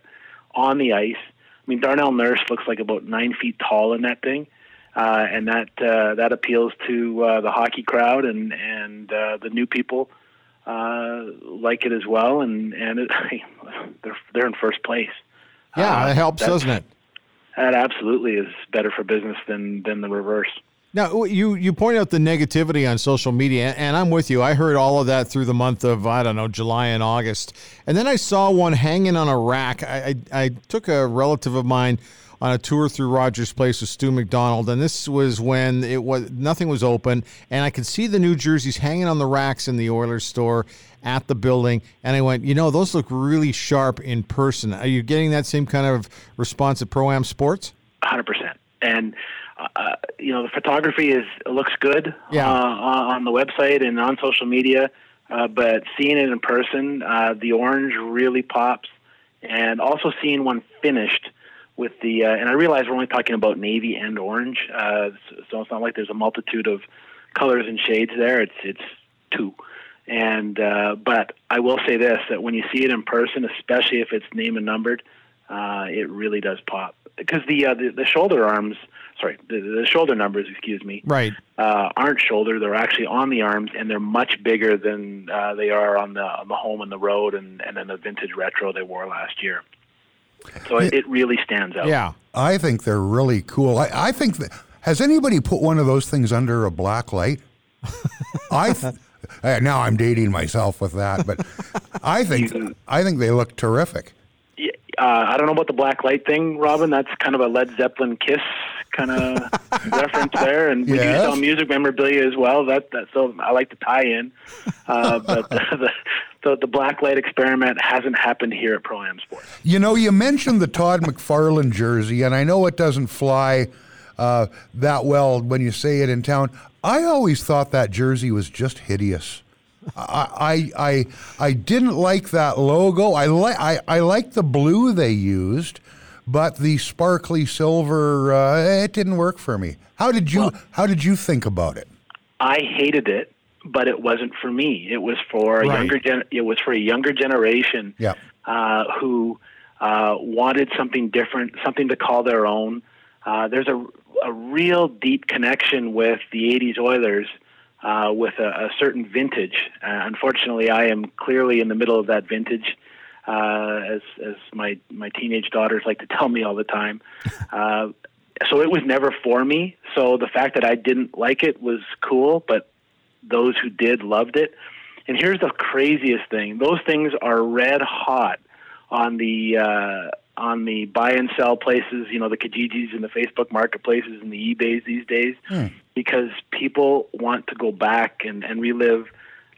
on the ice, I mean, Darnell Nurse looks like about nine feet tall in that thing, uh, and that uh, that appeals to uh, the hockey crowd and and uh, the new people uh, like it as well. And and it, they're they're in first place. Yeah, Uh, it helps, doesn't it? That absolutely is better for business than than the reverse. Now you you point out the negativity on social media, and I'm with you. I heard all of that through the month of I don't know July and August, and then I saw one hanging on a rack. I I, I took a relative of mine on a tour through Rogers Place with Stu McDonald, and this was when it was nothing was open, and I could see the new jerseys hanging on the racks in the Oilers store at the building, and I went, you know, those look really sharp in person. Are you getting that same kind of response at Pro Am Sports? hundred percent. And uh, you know, the photography is looks good Yeah. uh, on on the website and on social media, uh, but seeing it in person, uh, the orange really pops. And also seeing one finished with the, uh, and I realize we're only talking about navy and orange, uh, so, it's not like there's a multitude of colors and shades there. It's it's two. And uh, but I will say this: that when you see it in person, especially if it's name and numbered, uh, it really does pop because the, uh, the the shoulder arms, sorry, the, the shoulder numbers, excuse me, Right. uh, aren't shoulder; they're actually on the arms, and they're much bigger than uh, they are on the on the home and the road, and and then the vintage retro they wore last year. So it, it really stands out. Yeah. I think they're really cool. I, I think that has anybody put one of those things under a black light? I th- uh, now I'm dating myself with that, but I think I think they look terrific. Yeah, uh, I don't know about the black light thing, Robin. That's kind of a Led Zeppelin Kiss kind of reference there, and we Yes. do sell music memorabilia as well. That that so I like to tie in, uh, but the, the the black light experiment hasn't happened here at Pro Am Sports. You know, you mentioned the Todd McFarlane jersey, and I know it doesn't fly uh, that well when you say it in town. I always thought that jersey was just hideous. I I I, I didn't like that logo. I like I, I like the blue they used, but the sparkly silver uh, it didn't work for me. How did you How did you think about it? I hated it, but it wasn't for me. It was for a Right. younger gen. It was for a younger generation Yeah. uh, who uh, wanted something different, something to call their own. Uh, there's a, a real deep connection with the '80s Oilers, uh, with a, a certain vintage. Uh, unfortunately, I am clearly in the middle of that vintage, uh, as as my my teenage daughters like to tell me all the time. Uh, so it was never for me. So the fact that I didn't like it was cool, but those who did loved it. And here's the craziest thing: those things are red hot on the uh, on the buy and sell places. You know, the Kijijis and the Facebook marketplaces and the eBay's these days, because people want to go back and, and relive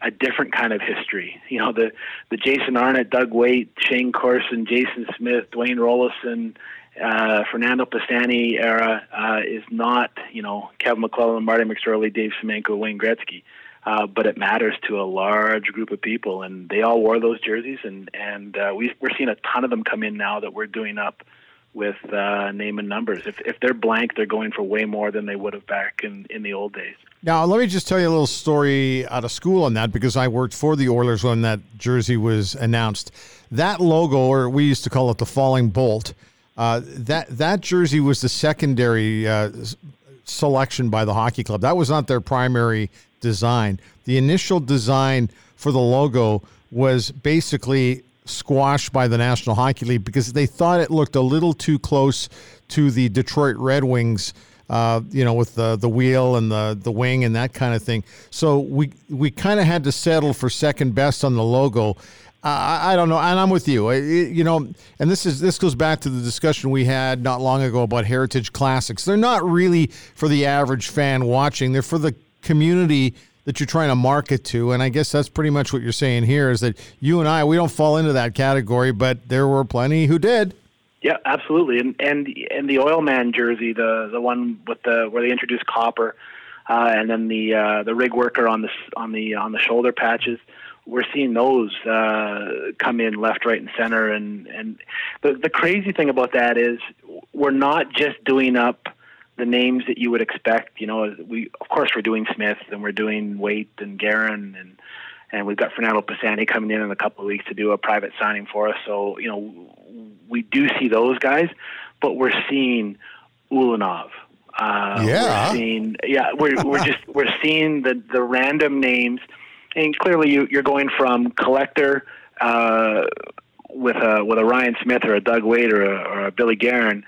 a different kind of history. You know, the the Jason Arnott, Doug Weight, Shayne Corson, Jason Smith, Dwayne Roloson, uh, Fernando Pisani era uh, is not, you know, Kevin McClelland, Marty McSorley, Dave Semenko, Wayne Gretzky. Uh, but it matters to a large group of people, and they all wore those jerseys, and and uh, we, we're seeing a ton of them come in now that we're doing up with uh, name and numbers. If if they're blank, they're going for way more than they would have back in, in the old days. Now, let me just tell you a little story out of school on that because I worked for the Oilers when that jersey was announced. That logo, or we used to call it the falling bolt, uh, that that jersey was the secondary uh, selection by the hockey club. That was not their primary design. The initial design for the logo was basically squashed by the National Hockey League because they thought it looked a little too close to the Detroit Red Wings uh, you know, with the the wheel and the the wing and that kind of thing. So we we kind of had to settle for second best on the logo. I, I don't know, and I'm with you. I- you know, and this is this goes back to the discussion we had not long ago about heritage classics. They're not really for the average fan watching. They're for the community that you're trying to market to. And I guess that's pretty much what you're saying here is that you and I we don't fall into that category, but there were plenty who did. Yeah, absolutely. And and and the oil man jersey, the the one with the where they introduced copper, uh, and then the uh, the rig worker on the on the on the shoulder patches. We're seeing those uh, come in left, right, and center. And and the the crazy thing about that is we're not just doing up the names that you would expect. You know, we of course we're doing Smyth and we're doing Weight and Guerin and and we've got Fernando Pisani coming in in a couple of weeks to do a private signing for us. So you know, we do see those guys, but we're seeing Ulanov. Uh, Yeah. we're seeing yeah, we're we're just we're seeing the the random names, and clearly you, you're going from collector uh, with a with a Ryan Smyth or a Doug Weight or a, or a Billy Guerin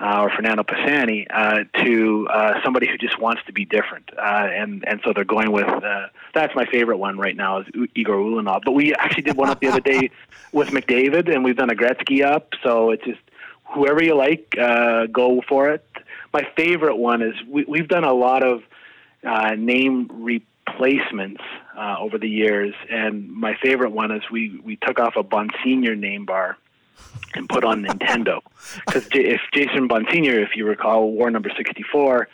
uh, or Fernando Pisani uh, to uh, somebody who just wants to be different, uh, and and so they're going with uh, that's my favorite one right now is U- Igor Ulanov. But we actually did one up the other day with McDavid, and we've done a Gretzky up. So it's just whoever you like, uh, go for it. My favorite one is we, we've done a lot of uh, name replacements uh, over the years, and my favorite one is we we took off a Bonsignore name bar and put on Nintendo. Because J- if Jason Bonsignore, if you recall, War number 64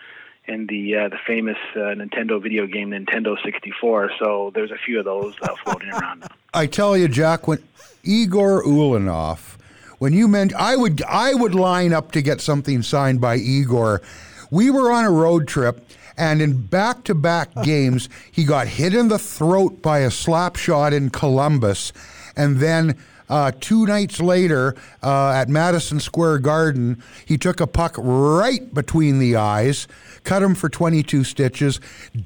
in the uh, the famous uh, Nintendo video game Nintendo 64. So there's a few of those uh, floating around. I tell you, Jack, when Igor Ulanov, when you meant I would I would line up to get something signed by Igor. We were on a road trip and in back-to-back games he got hit in the throat by a slap shot in Columbus and then uh, two nights later uh, at Madison Square Garden, he took a puck right between the eyes, cut him for 22 stitches,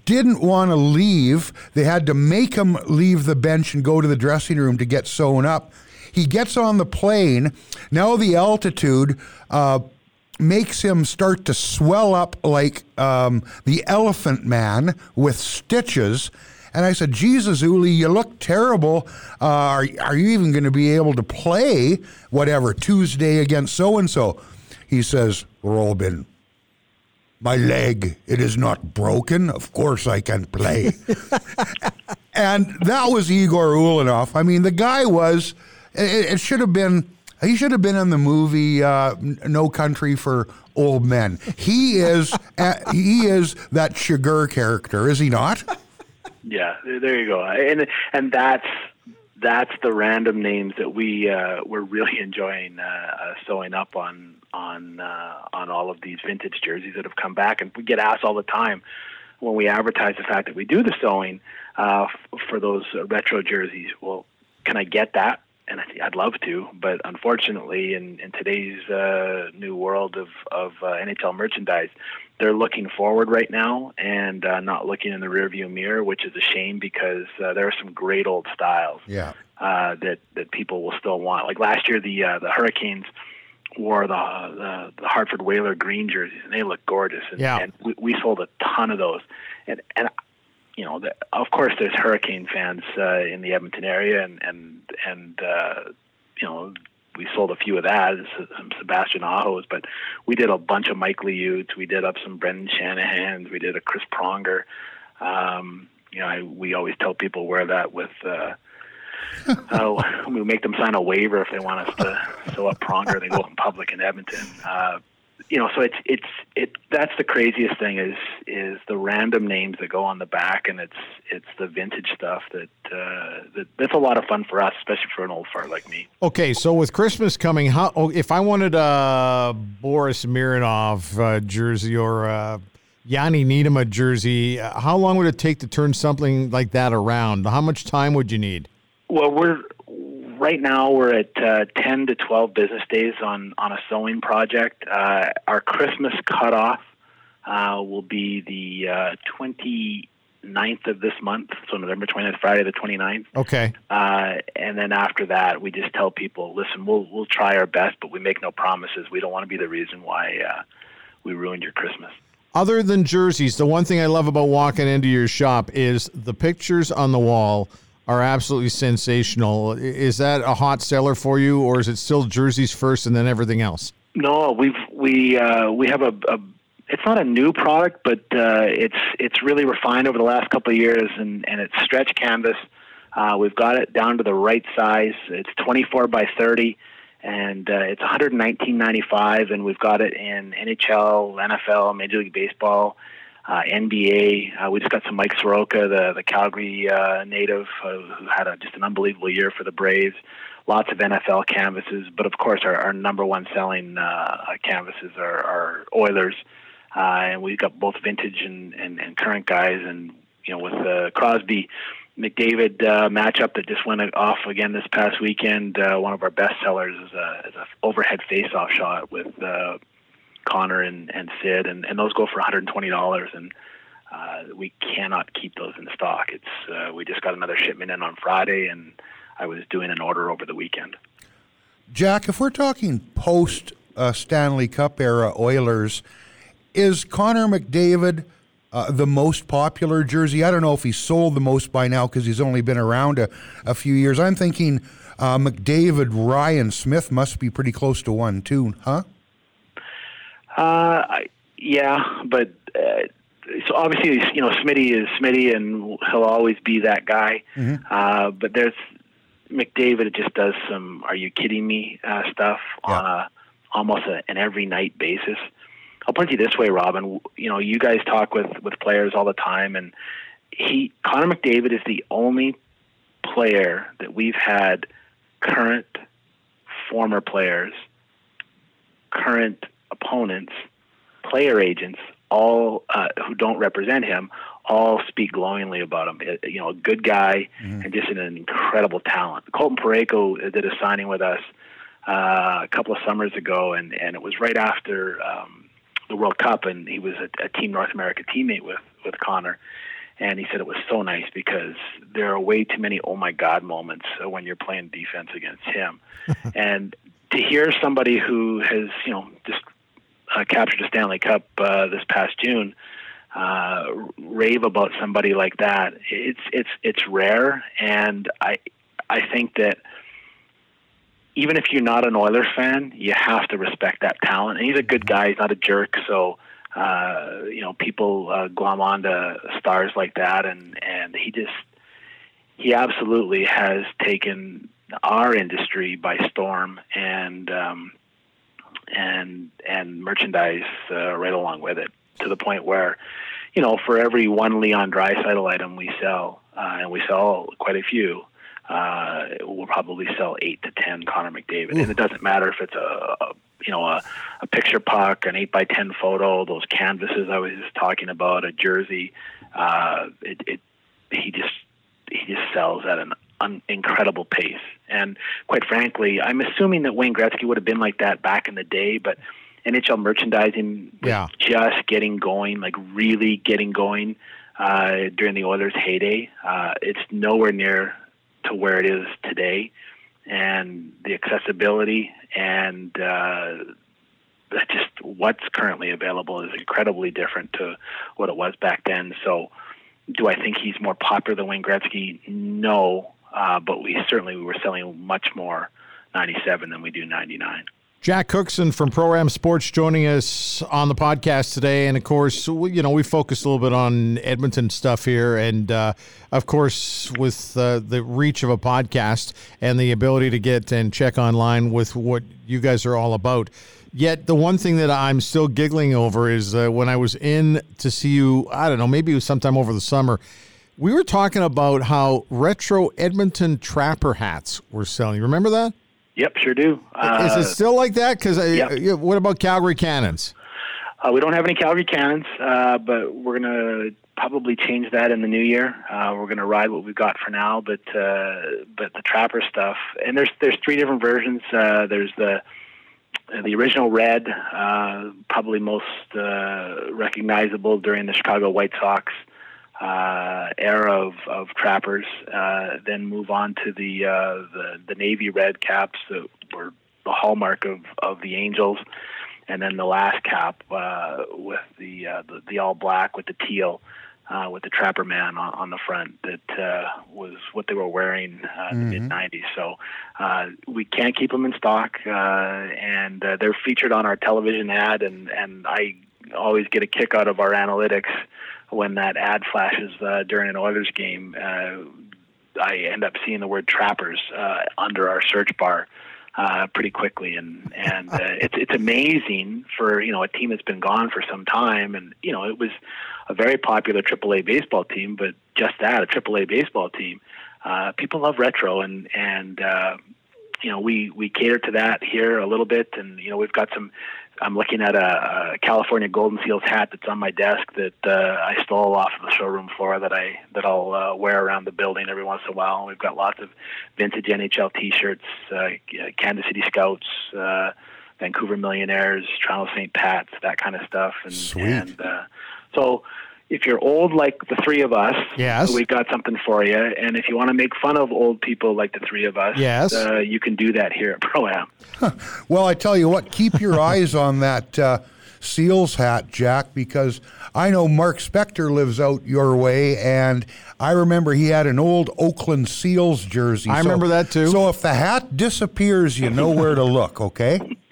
didn't want to leave. They had to make him leave the bench and go to the dressing room to get sewn up. He gets on the plane. Now the altitude uh, makes him start to swell up like um, the elephant man with stitches. And I said, Jesus, Uli, you look terrible. Uh, are, are you even going to be able to play whatever Tuesday against so and so? He says, Robin, my leg, it is not broken. Of course I can play. and that was Igor Ulanov. I mean, the guy was, it, it should have been, he should have been in the movie uh, No Country for Old Men. He is, uh, he is that Chigurh character, is he not? Yeah, there you go. And and that's that's the random names that we uh, we're really enjoying uh, uh, sewing up on on uh, on all of these vintage jerseys that have come back, and we get asked all the time when we advertise the fact that we do the sewing uh, f- for those retro jerseys. Well, can I get that? And I'd love to, but unfortunately, in, in today's uh, new world of of uh, NHL merchandise, they're looking forward right now and uh, not looking in the rearview mirror, which is a shame because uh, there are some great old styles Yeah. uh, that that people will still want. Like last year, the uh, the Hurricanes wore the, the the Hartford Whaler green jerseys, and they look gorgeous. And, Yeah. and we, we sold a ton of those. And and you know, the, of course, there's Hurricane fans uh, in the Edmonton area, and and and uh, you know. We sold a few of that, some Sebastian Ahos, but we did a bunch of Mike Liuts. We did up some Brendan Shanahan's. We did a Chris Pronger. Um, you know, I, we always tell people wear that with uh, uh, we make them sign a waiver if they want us to sew up Pronger. They go in public in Edmonton. Uh, you know, so it's it's it. That's the craziest thing is is the random names that go on the back, and it's it's the vintage stuff that uh, that that's a lot of fun for us, especially for an old fart like me. Okay, so with Christmas coming, how oh, if I wanted a Boris Mironov uh, jersey or a Janne Niinimaa jersey, uh, how long would it take to turn something like that around? How much time would you need? Well, we're right now we're at uh, 10 to 12 business days on on a sewing project. Uh, our Christmas cutoff uh, will be the uh, 29th of this month, so November 29th, Friday the 29th. Okay. Uh, and then after that, we just tell people, listen, we'll we'll try our best, but we make no promises. We don't want to be the reason why uh, we ruined your Christmas. Other than jerseys, the one thing I love about walking into your shop is the pictures on the wall are absolutely sensational. Is that a hot seller for you, or is it still jerseys first and then everything else? No, we've we uh, we have a, a. It's not a new product, but uh, it's it's really refined over the last couple of years, and and it's stretch canvas. Uh, we've got it down to the right size. It's 24 by 30, and uh, it's 119.95, and we've got it in NHL, NFL, Major League Baseball. Uh, NBA. Uh, we just got some Mike Soroka, the the Calgary uh, native, uh, who had a, just an unbelievable year for the Braves. Lots of NFL canvases, but of course, our, our number one selling uh, canvases are, are Oilers, uh, and we've got both vintage and, and, and current guys. And you know, with uh, Crosby McDavid uh, matchup that just went off again this past weekend, uh, one of our best sellers is a, is a overhead face-off shot with. Connor and, and Sid, and, and those go for $120. And uh, we cannot keep those in stock. It's uh, we just got another shipment in on Friday, and I was doing an order over the weekend. Jack, if we're talking post uh, Stanley Cup era Oilers, is Connor McDavid uh, the most popular jersey? I don't know if he's sold the most by now because he's only been around a, a few years. I'm thinking uh, McDavid, Ryan Smyth must be pretty close to one too, huh? Uh, yeah, but uh, so obviously, you know, Smitty is Smitty, and he'll always be that guy. Mm-hmm. Uh, but there's McDavid just does some "Are you kidding me?" Uh, stuff Yeah. on a almost a, an every night basis. I'll put it this way, Robin. You know, you guys talk with with players all the time, and he Connor McDavid is the only player that we've had current, former players, current opponents, player agents, all uh, who don't represent him, all speak glowingly about him. You know, a good guy and just an incredible talent. Colton Parayko did a signing with us uh, a couple of summers ago, and and it was right after um, the World Cup, and he was a, a Team North America teammate with with Connor. And he said it was so nice because there are way too many oh my god moments when you're playing defense against him. and to hear somebody who has you know just uh, captured a Stanley Cup uh, this past June uh, rave about somebody like that, it's it's it's rare, and I I think that even if you're not an Oilers fan, you have to respect that talent. And he's a good guy; he's not a jerk. So uh, you know, people uh, glom onto stars like that, and and he just he absolutely has taken our industry by storm, and um, and and merchandise uh, right along with it to the point where, you know, for every one Leon Draisaitl item we sell, uh, and we sell quite a few, uh, we'll probably sell eight to ten Connor McDavid, and it doesn't matter if it's a, a you know a, a picture puck, an eight by ten photo, those canvases I was just talking about, a jersey. Uh, it, it he just he just sells at an un- incredible pace. And quite frankly, I'm assuming that Wayne Gretzky would have been like that back in the day, but NHL merchandising was Yeah. just getting going, like really getting going uh, during the Oilers' heyday. Uh, it's nowhere near to where it is today, and the accessibility and uh, just what's currently available is incredibly different to what it was back then. So, do I think he's more popular than Wayne Gretzky? No, uh, but we certainly we were selling much more '97 than we do '99. Jack Cookson from Pro Am Sports joining us on the podcast today, and of course, we- you know we focused a little bit on Edmonton stuff here, and uh, of course, with uh, the reach of a podcast and the ability to get and check online with what you guys are all about. Yet the one thing that I'm still giggling over is uh, when I was in to see you. I don't know, maybe it was sometime over the summer. We were talking about how retro Edmonton Trapper hats were selling. Remember that? Yep, sure do. Uh, Is it still like that? Because yeah. what about Calgary Cannons? Uh, we don't have any Calgary cannons, uh, but we're going to probably change that in the new year. Uh, we're going to ride what we've got for now, but uh, but the Trapper stuff, and there's there's three different versions. Uh, there's the the original red, uh, probably most uh, recognizable during the Chicago White Sox uh, era of, of trappers. Uh, then move on to the, uh, the the navy red caps that were the hallmark of, of the Angels, and then the last cap uh, with the, uh, the the all black with the teal. Uh, with the Trapper Man on, on the front, that uh, was what they were wearing uh, in the mid '90s. So uh, we can't keep them in stock, uh, and uh, they're featured on our television ad. And and I always get a kick out of our analytics when that ad flashes uh, during an Oilers game. Uh, I end up seeing the word trappers uh, under our search bar uh, pretty quickly, and and uh, it's it's amazing for you know a team that's been gone for some time, and you know it was a very popular AAA baseball team, but just that a AAA baseball team. Uh, people love retro, and and uh, you know we we cater to that here a little bit, and you know we've got some I'm looking at a, a California Golden Seals hat that's on my desk that uh, I stole off of the showroom floor that I that I'll uh, wear around the building every once in a while. And we've got lots of vintage NHL T-shirts, uh, Kansas City Scouts, uh, Vancouver Millionaires, Toronto St. Pat's, that kind of stuff. And, Sweet. And uh, so if you're old like the three of us, Yes. we've got something for you. And if you want to make fun of old people like the three of us, Yes. uh, you can do that here at Pro Am. Well, I tell you what, keep your eyes on that uh, Seals hat, Jack, because I know Mark Spector lives out your way, and I remember he had an old Oakland Seals jersey. I remember that too. So if the hat disappears, you know where to look, okay?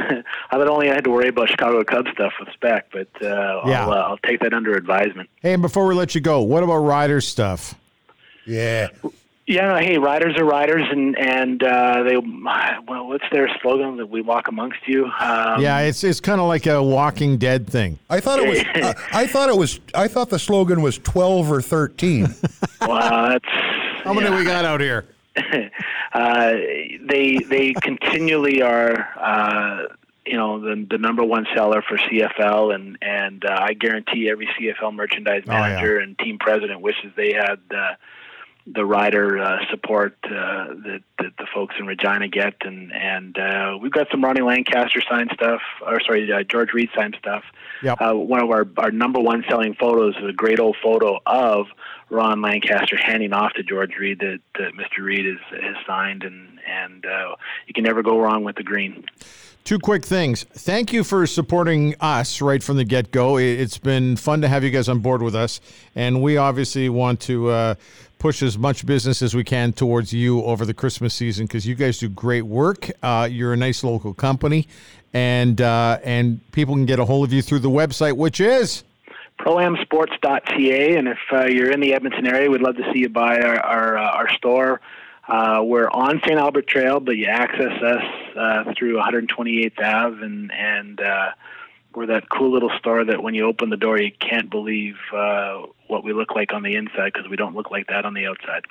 I thought only I had to worry about Chicago Cubs stuff with spec, but uh, Yeah. I'll, uh, I'll take that under advisement. Hey, and before we let you go, what about Riders stuff? Yeah. Yeah, hey, riders are riders, and and uh, they well, what's their slogan? That we walk amongst you. Um, yeah, it's it's kind of like a Walking Dead thing. I thought it was. I, I thought it was. I thought the slogan was twelve or thirteen. Well, that's How many we got out here? uh, they they continually are uh, you know the the number one seller for CFL and and uh, I guarantee every CFL merchandise Oh, yeah. manager and team president wishes they had uh, the rider uh, support uh, that, that the folks in Regina get and and uh, we've got some Ronnie Lancaster signed stuff or sorry uh, George Reed signed stuff. Yep. Uh, one of our our number one selling photos is a great old photo of Ron Lancaster handing off to George Reed that, that Mr. Reed has, has signed, and and uh, you can never go wrong with the green. Two quick things. Thank you for supporting us right from the get go. It's been fun to have you guys on board with us, and we obviously want to uh, push as much business as we can towards you over the Christmas season because you guys do great work. Uh, you're a nice local company, and uh, and people can get a hold of you through the website, which is proamsports.ca, and if uh, you're in the Edmonton area, we'd love to see you by our our, uh, our store. Uh, we're on St. Albert Trail, but you access us uh, through 128th Ave, and and uh, we're that cool little store that when you open the door, you can't believe uh, what we look like on the inside because we don't look like that on the outside.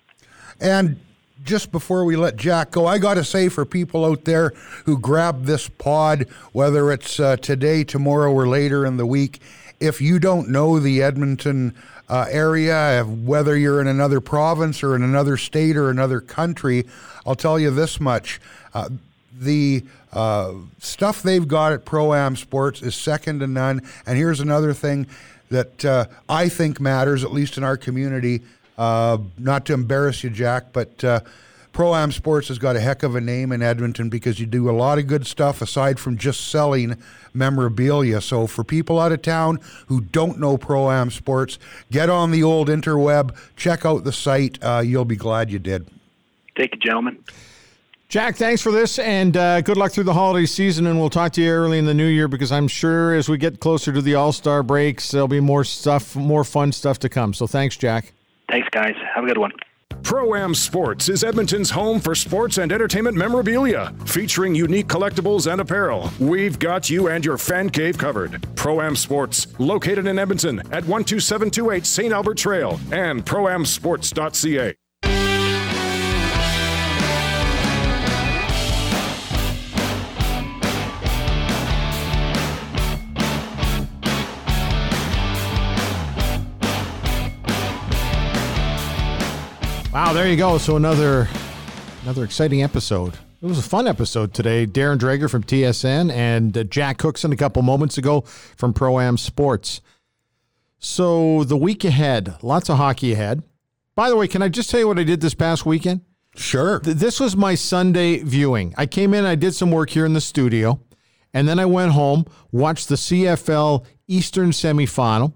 And just before we let Jack go, I got to say for people out there who grab this pod, whether it's uh, today, tomorrow, or later in the week, if you don't know the Edmonton uh, area, whether you're in another province or in another state or another country, I'll tell you this much. Uh, the uh, stuff they've got at Pro Am Sports is second to none. And here's another thing that uh, I think matters, at least in our community. Uh, not to embarrass you, Jack, but uh, Pro Am Sports has got a heck of a name in Edmonton because you do a lot of good stuff aside from just selling memorabilia. So for people out of town who don't know Pro Am Sports, get on the old interweb, check out the site. Uh, you'll be glad you did. Thank you, gentlemen. Jack, thanks for this, and uh, good luck through the holiday season. And we'll talk to you early in the new year because I'm sure as we get closer to the All Star breaks, there'll be more stuff, more fun stuff to come. So thanks, Jack. Thanks, guys. Have a good one. Pro Am Sports is Edmonton's home for sports and entertainment memorabilia, featuring unique collectibles and apparel. We've got you and your fan cave covered. Pro Am Sports, located in Edmonton at 12728 St. Albert Trail and proamsports.ca. Wow, there you go. So another another exciting episode. It was a fun episode today. Darren Dreger from TSN and uh, Jack Cookson a couple moments ago from Pro Am Sports. So the week ahead, lots of hockey ahead. By the way, can I just tell you what I did this past weekend? Sure. Th- This was my Sunday viewing. I came in, I did some work here in the studio, and then I went home, watched the CFL Eastern semifinal.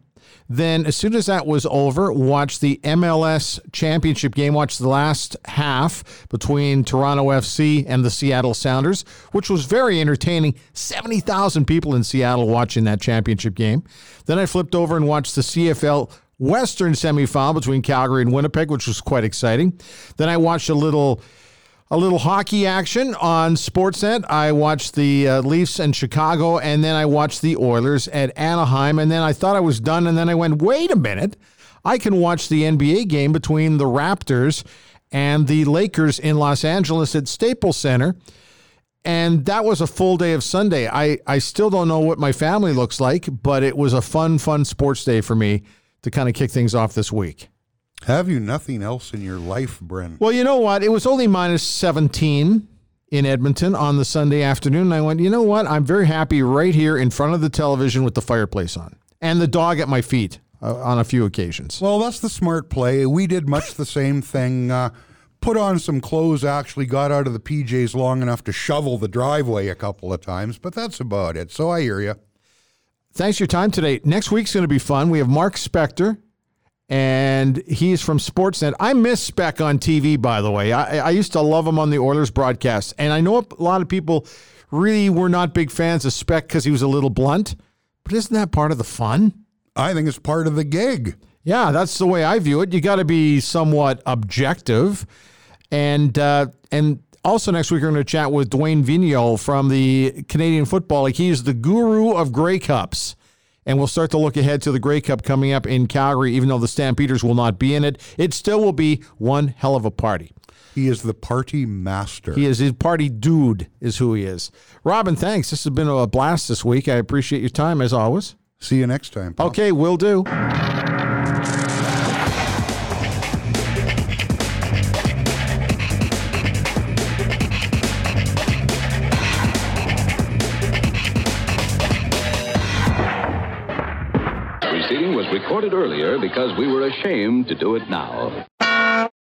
Then, as soon as that was over, watched the MLS championship game, watched the last half between Toronto FC and the Seattle Sounders, which was very entertaining. 70,000 people in Seattle watching that championship game. Then I flipped over and watched the CFL Western semifinal between Calgary and Winnipeg, which was quite exciting. Then I watched a little a little hockey action on Sportsnet. I watched the uh, Leafs in Chicago, and then I watched the Oilers at Anaheim, and then I thought I was done, and then I went, wait a minute, I can watch the NBA game between the Raptors and the Lakers in Los Angeles at Staples Center. And that was a full day of Sunday. I, I still don't know what my family looks like, but it was a fun, fun sports day for me to kind of kick things off this week. Have you nothing else in your life, Bryn? Well, you know what? It was only minus 17 in Edmonton on the Sunday afternoon. And I went, you know what? I'm very happy right here in front of the television with the fireplace on and the dog at my feet uh, on a few occasions. Well, that's the smart play. We did much the same thing. Uh, put on some clothes, actually got out of the PJs long enough to shovel the driveway a couple of times, but that's about it. So I hear you. Thanks for your time today. Next week's going to be fun. We have Mark Spector, and he's from Sportsnet. I miss Spec on TV, by the way. I, I used to love him on the Oilers broadcast, and I know a lot of people really were not big fans of Spec because he was a little blunt, but isn't that part of the fun? I think it's part of the gig. Yeah, that's the way I view it. You got to be somewhat objective, and uh, and also next week we're going to chat with Dwayne Vigneault from the Canadian Football League. He's the guru of Grey Cups, and we'll start to look ahead to the Grey Cup coming up in Calgary. Even though the Stampeders will not be in it, it still will be one hell of a party. He is the party master. He is his party dude, is who he is. Robin, thanks. This has been a blast this week. I appreciate your time as always. See you next time. Pal. Okay, will do. recorded earlier because we were ashamed to do it now.